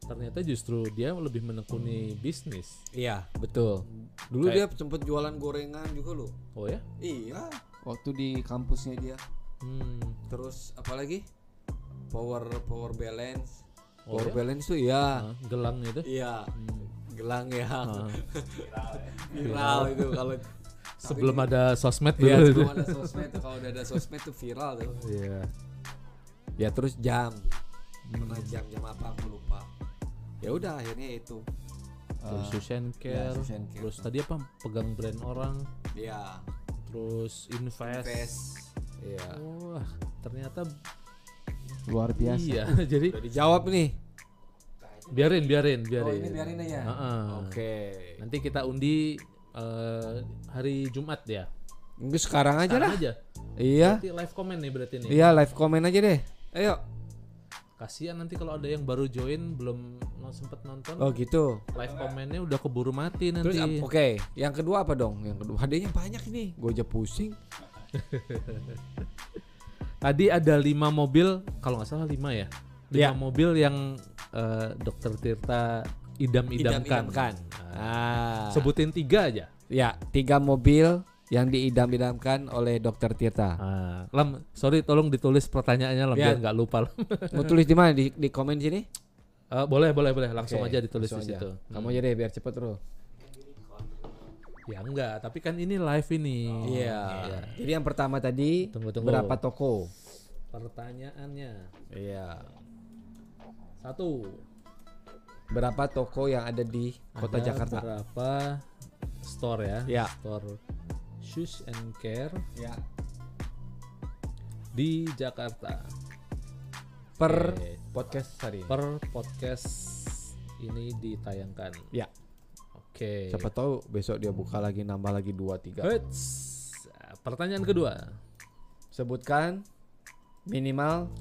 Ternyata justru dia lebih menekuni bisnis. Iya, betul. Dulu Kayak- dia sempet jualan gorengan juga loh. Oh ya? Iya. Waktu di kampusnya dia. Hmm. Terus apa lagi? Power power balance. Oh power ya? balance tuh ya. Gelang itu. Iya. Gelang ya. Ah, Viral itu kalau sebelum ada sosmed dulu. Iya, itu. sebelum ada sosmed tuh kalau udah ada sosmed tuh viral tuh. Iya. Ya terus jam. Pernah jam jam apa aku lupa. Ya udah akhirnya itu. Terus Eh, Susan Care, ya, Susan Care. terus tadi apa pegang brand orang, ya terus invest. invest. Iya. Wah, ternyata Luar biasa. Iya, jadi Udah dijawab nih. biarin, biarin, biarin. Oh, ini biarin aja. Heeh. Oke. Nanti kita undi eh, hari Jumat ya. Enggak sekarang aja Sekarang lah. aja. Iya. Berarti live comment nih berarti nih. Iya, live comment aja deh. Ayo. Kasihan nanti kalau ada yang baru join belum sempet nonton. Oh gitu. Live commentnya udah keburu mati nanti. ap- oke, yang kedua apa dong? Yang kedua hadiahnya banyak ini. Gue aja pusing. Tadi ada lima mobil, kalau nggak salah lima ya. Lima Ya. mobil yang eh, Dokter Tirta idam-idamkan. Idam-idamkan. Ah. Sebutin tiga aja. Ya, tiga mobil yang diidam-idamkan oleh Dokter Tirta. Ah, Lam, sorry tolong ditulis pertanyaannya Lam, Ya. biar nggak lupa. Lam. Mau tulis di mana? Di, di komen sini? Eh, boleh, boleh, boleh. Langsung Oke, aja ditulis langsung di aja. situ. Kamu aja deh biar cepet bro. Ya enggak, tapi kan ini live ini. Iya. Jadi yang pertama tadi Tunggu, tunggu. berapa toko? Pertanyaannya Iya. satu. Berapa toko yang ada di kota ada Jakarta? Berapa store ya? Ya. Store shoes and care Ya. di Jakarta. Per Oke. podcast hari. ini. Per podcast ini ditayangkan. Ya. Oke. Siapa tahu besok dia buka lagi nambah lagi 2 3. Eits. Pertanyaan kedua. Sebutkan minimal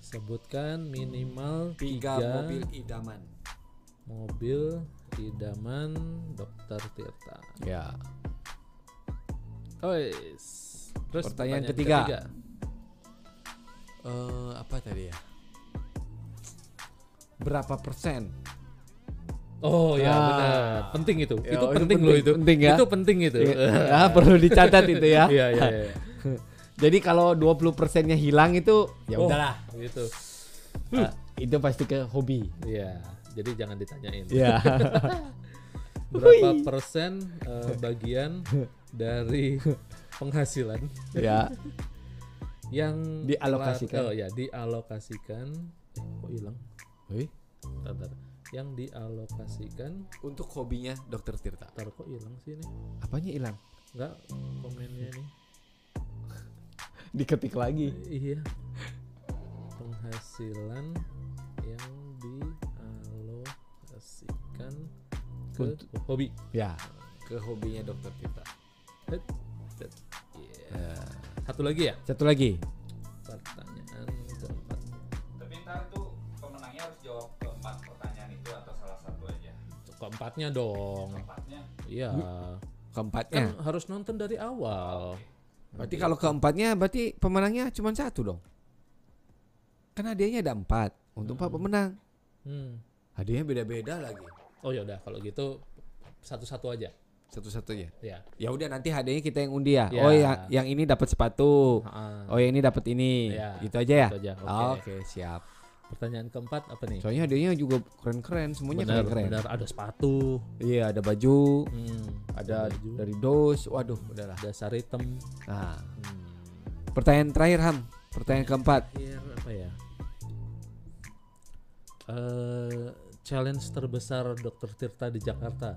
Sebutkan minimal tiga tiga mobil idaman. Mobil idaman Dokter Tirta. Ya. Ois. Terus Pertanyaan pertanyaan, ketiga. ketiga. Eh apa tadi ya? Berapa persen? Oh ya Ah. benar, penting itu. Ya, itu itu penting loh penting, itu. penting ya. Itu penting itu. ya, perlu dicatat itu ya. Iya iya iya. Jadi kalau 20 persennya hilang itu ya Oh, udahlah. Gitu. Ah, itu pasti ke hobi. Iya. Jadi jangan ditanyain. Ya. Berapa persen eh, bagian dari penghasilan ya. yang Dialokasikan. Oh ya, dialokasikan. Eh, kok hilang? Wih, Bentar, bentar. Yang dialokasikan untuk hobinya Dokter Tirta. Ntar kok hilang sih ini? Apanya hilang? Enggak komennya nih. Diketik lagi. Iya. Penghasilan yang ke Untuk- hobi. Ya, ke hobinya Dokter het. Iya. Ya. Satu lagi ya? Satu lagi. Pertanyaan keempat. Tapi ntar tuh pemenangnya harus jawab keempat pertanyaan itu atau salah satu aja. Keempatnya dong. Keempatnya Iya. Keempatnya. Kan harus nonton dari awal. Berarti kalau keempatnya berarti pemenangnya cuma satu dong. Kan hadiahnya ada empat untuk empat pemenang. Hmm. Hadiahnya beda-beda lagi. Oh ya udah kalau gitu satu-satu aja. Satu-satunya. Ya. Ya udah nanti hadiahnya kita yang undi ya. Ya. Oh yang yang ini dapat sepatu. Ha-ha. Oh yang ini dapat ini. Ya, Gitu aja ya. gitu aja, Oke, oke. siap. Pertanyaan keempat apa nih? Soalnya hadiahnya juga keren-keren, semuanya keren-keren. benar ada sepatu, Iya, ada baju, hmm, ada baju, dari dos. Waduh, udahlah. ada saritem. Nah, Hmm. pertanyaan terakhir Ham. Pertanyaan keempat. Terakhir apa ya? Eh, challenge terbesar Dokter Tirta di Jakarta.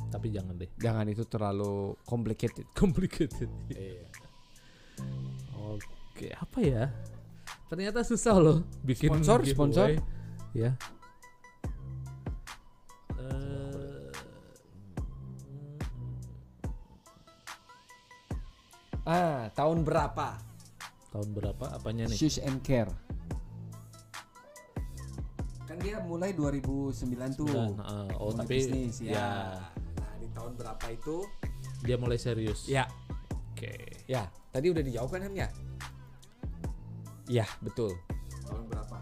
Tapi jangan deh. Jangan itu terlalu complicated. Complicated. Iya. Oke, apa ya? Ternyata susah loh bikin Sponsor, giveaway. sponsor. Ya. Eh, Ah, tahun berapa? tahun berapa apanya nih? Shoes and Care. Kan dia mulai 2009 tuh. Ah, oh Mulai tapi bisnis, ya. ya Nah, di tahun berapa itu? dia mulai serius. Ya, Oke. ya. Tadi udah dijawab kan ya? Iya, betul. Tahun berapa?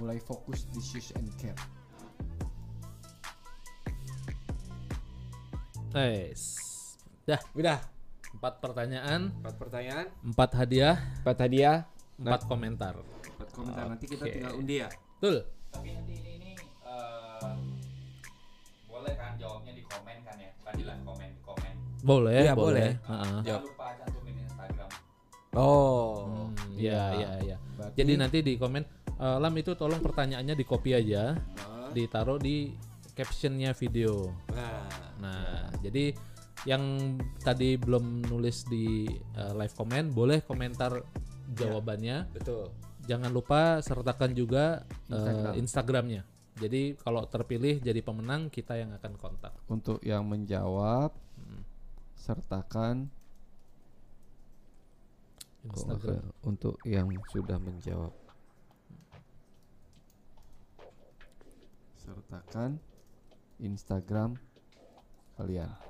Mulai fokus di Shoes and Care. Nice. Dah, Udah, empat pertanyaan, empat pertanyaan, empat hadiah, empat hadiah, empat komentar. Komentar. Nanti kita tinggal undi ya. Betul. tapi nanti ini ini eh, boleh kan jawabnya di komen kan ya? Bukan di live komen di komen. Boleh, Iya, boleh. Heeh. Jangan lupa cantumin Instagram. Oh, Hmm, Iya, iya, iya. Berarti- Jadi nanti di komen eh, Lam itu tolong pertanyaannya di copy aja, Ah. ditaruh di captionnya video. Nah, Nah, jadi yang tadi belum nulis di eh, live comment boleh komentar jawabannya. betul. Jangan lupa sertakan juga eh, Instagram. Instagramnya. Jadi kalau terpilih jadi pemenang kita yang akan kontak. Untuk yang menjawab, sertakan Kok Instagram. untuk yang sudah menjawab. Sertakan Instagram kalian.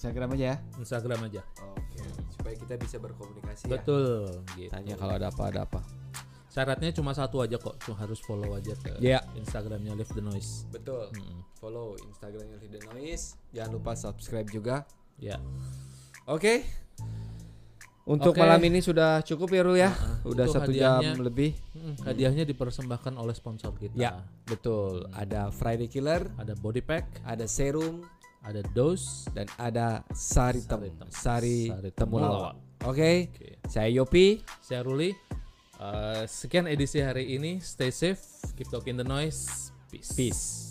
Instagram aja ya. Instagram aja. Oke, supaya kita bisa berkomunikasi Betul. Gitu. Tanya kalau ada apa ada apa. Syaratnya cuma satu aja kok, cuma harus follow aja ke Iya. Instagramnya Live the Noise. Betul. Mm-mm. Follow Instagramnya The Noise. Jangan lupa subscribe juga. Ya. Oke. Untuk Oke. malam ini sudah cukup ya Rul ya. Nah, Udah satu jam lebih. Mm, Hadiahnya dipersembahkan oleh sponsor kita. Ya, betul. Ada Friday Killer, Ada body pack, ada serum, ada dose, dan ada sari tem, Sari tem- sari, Sari temulawak. Oke. Oke. Saya Yopi. Saya Ruli. Eh, sekian edisi hari ini. Stay safe, keep talking the noise. Peace. Peace.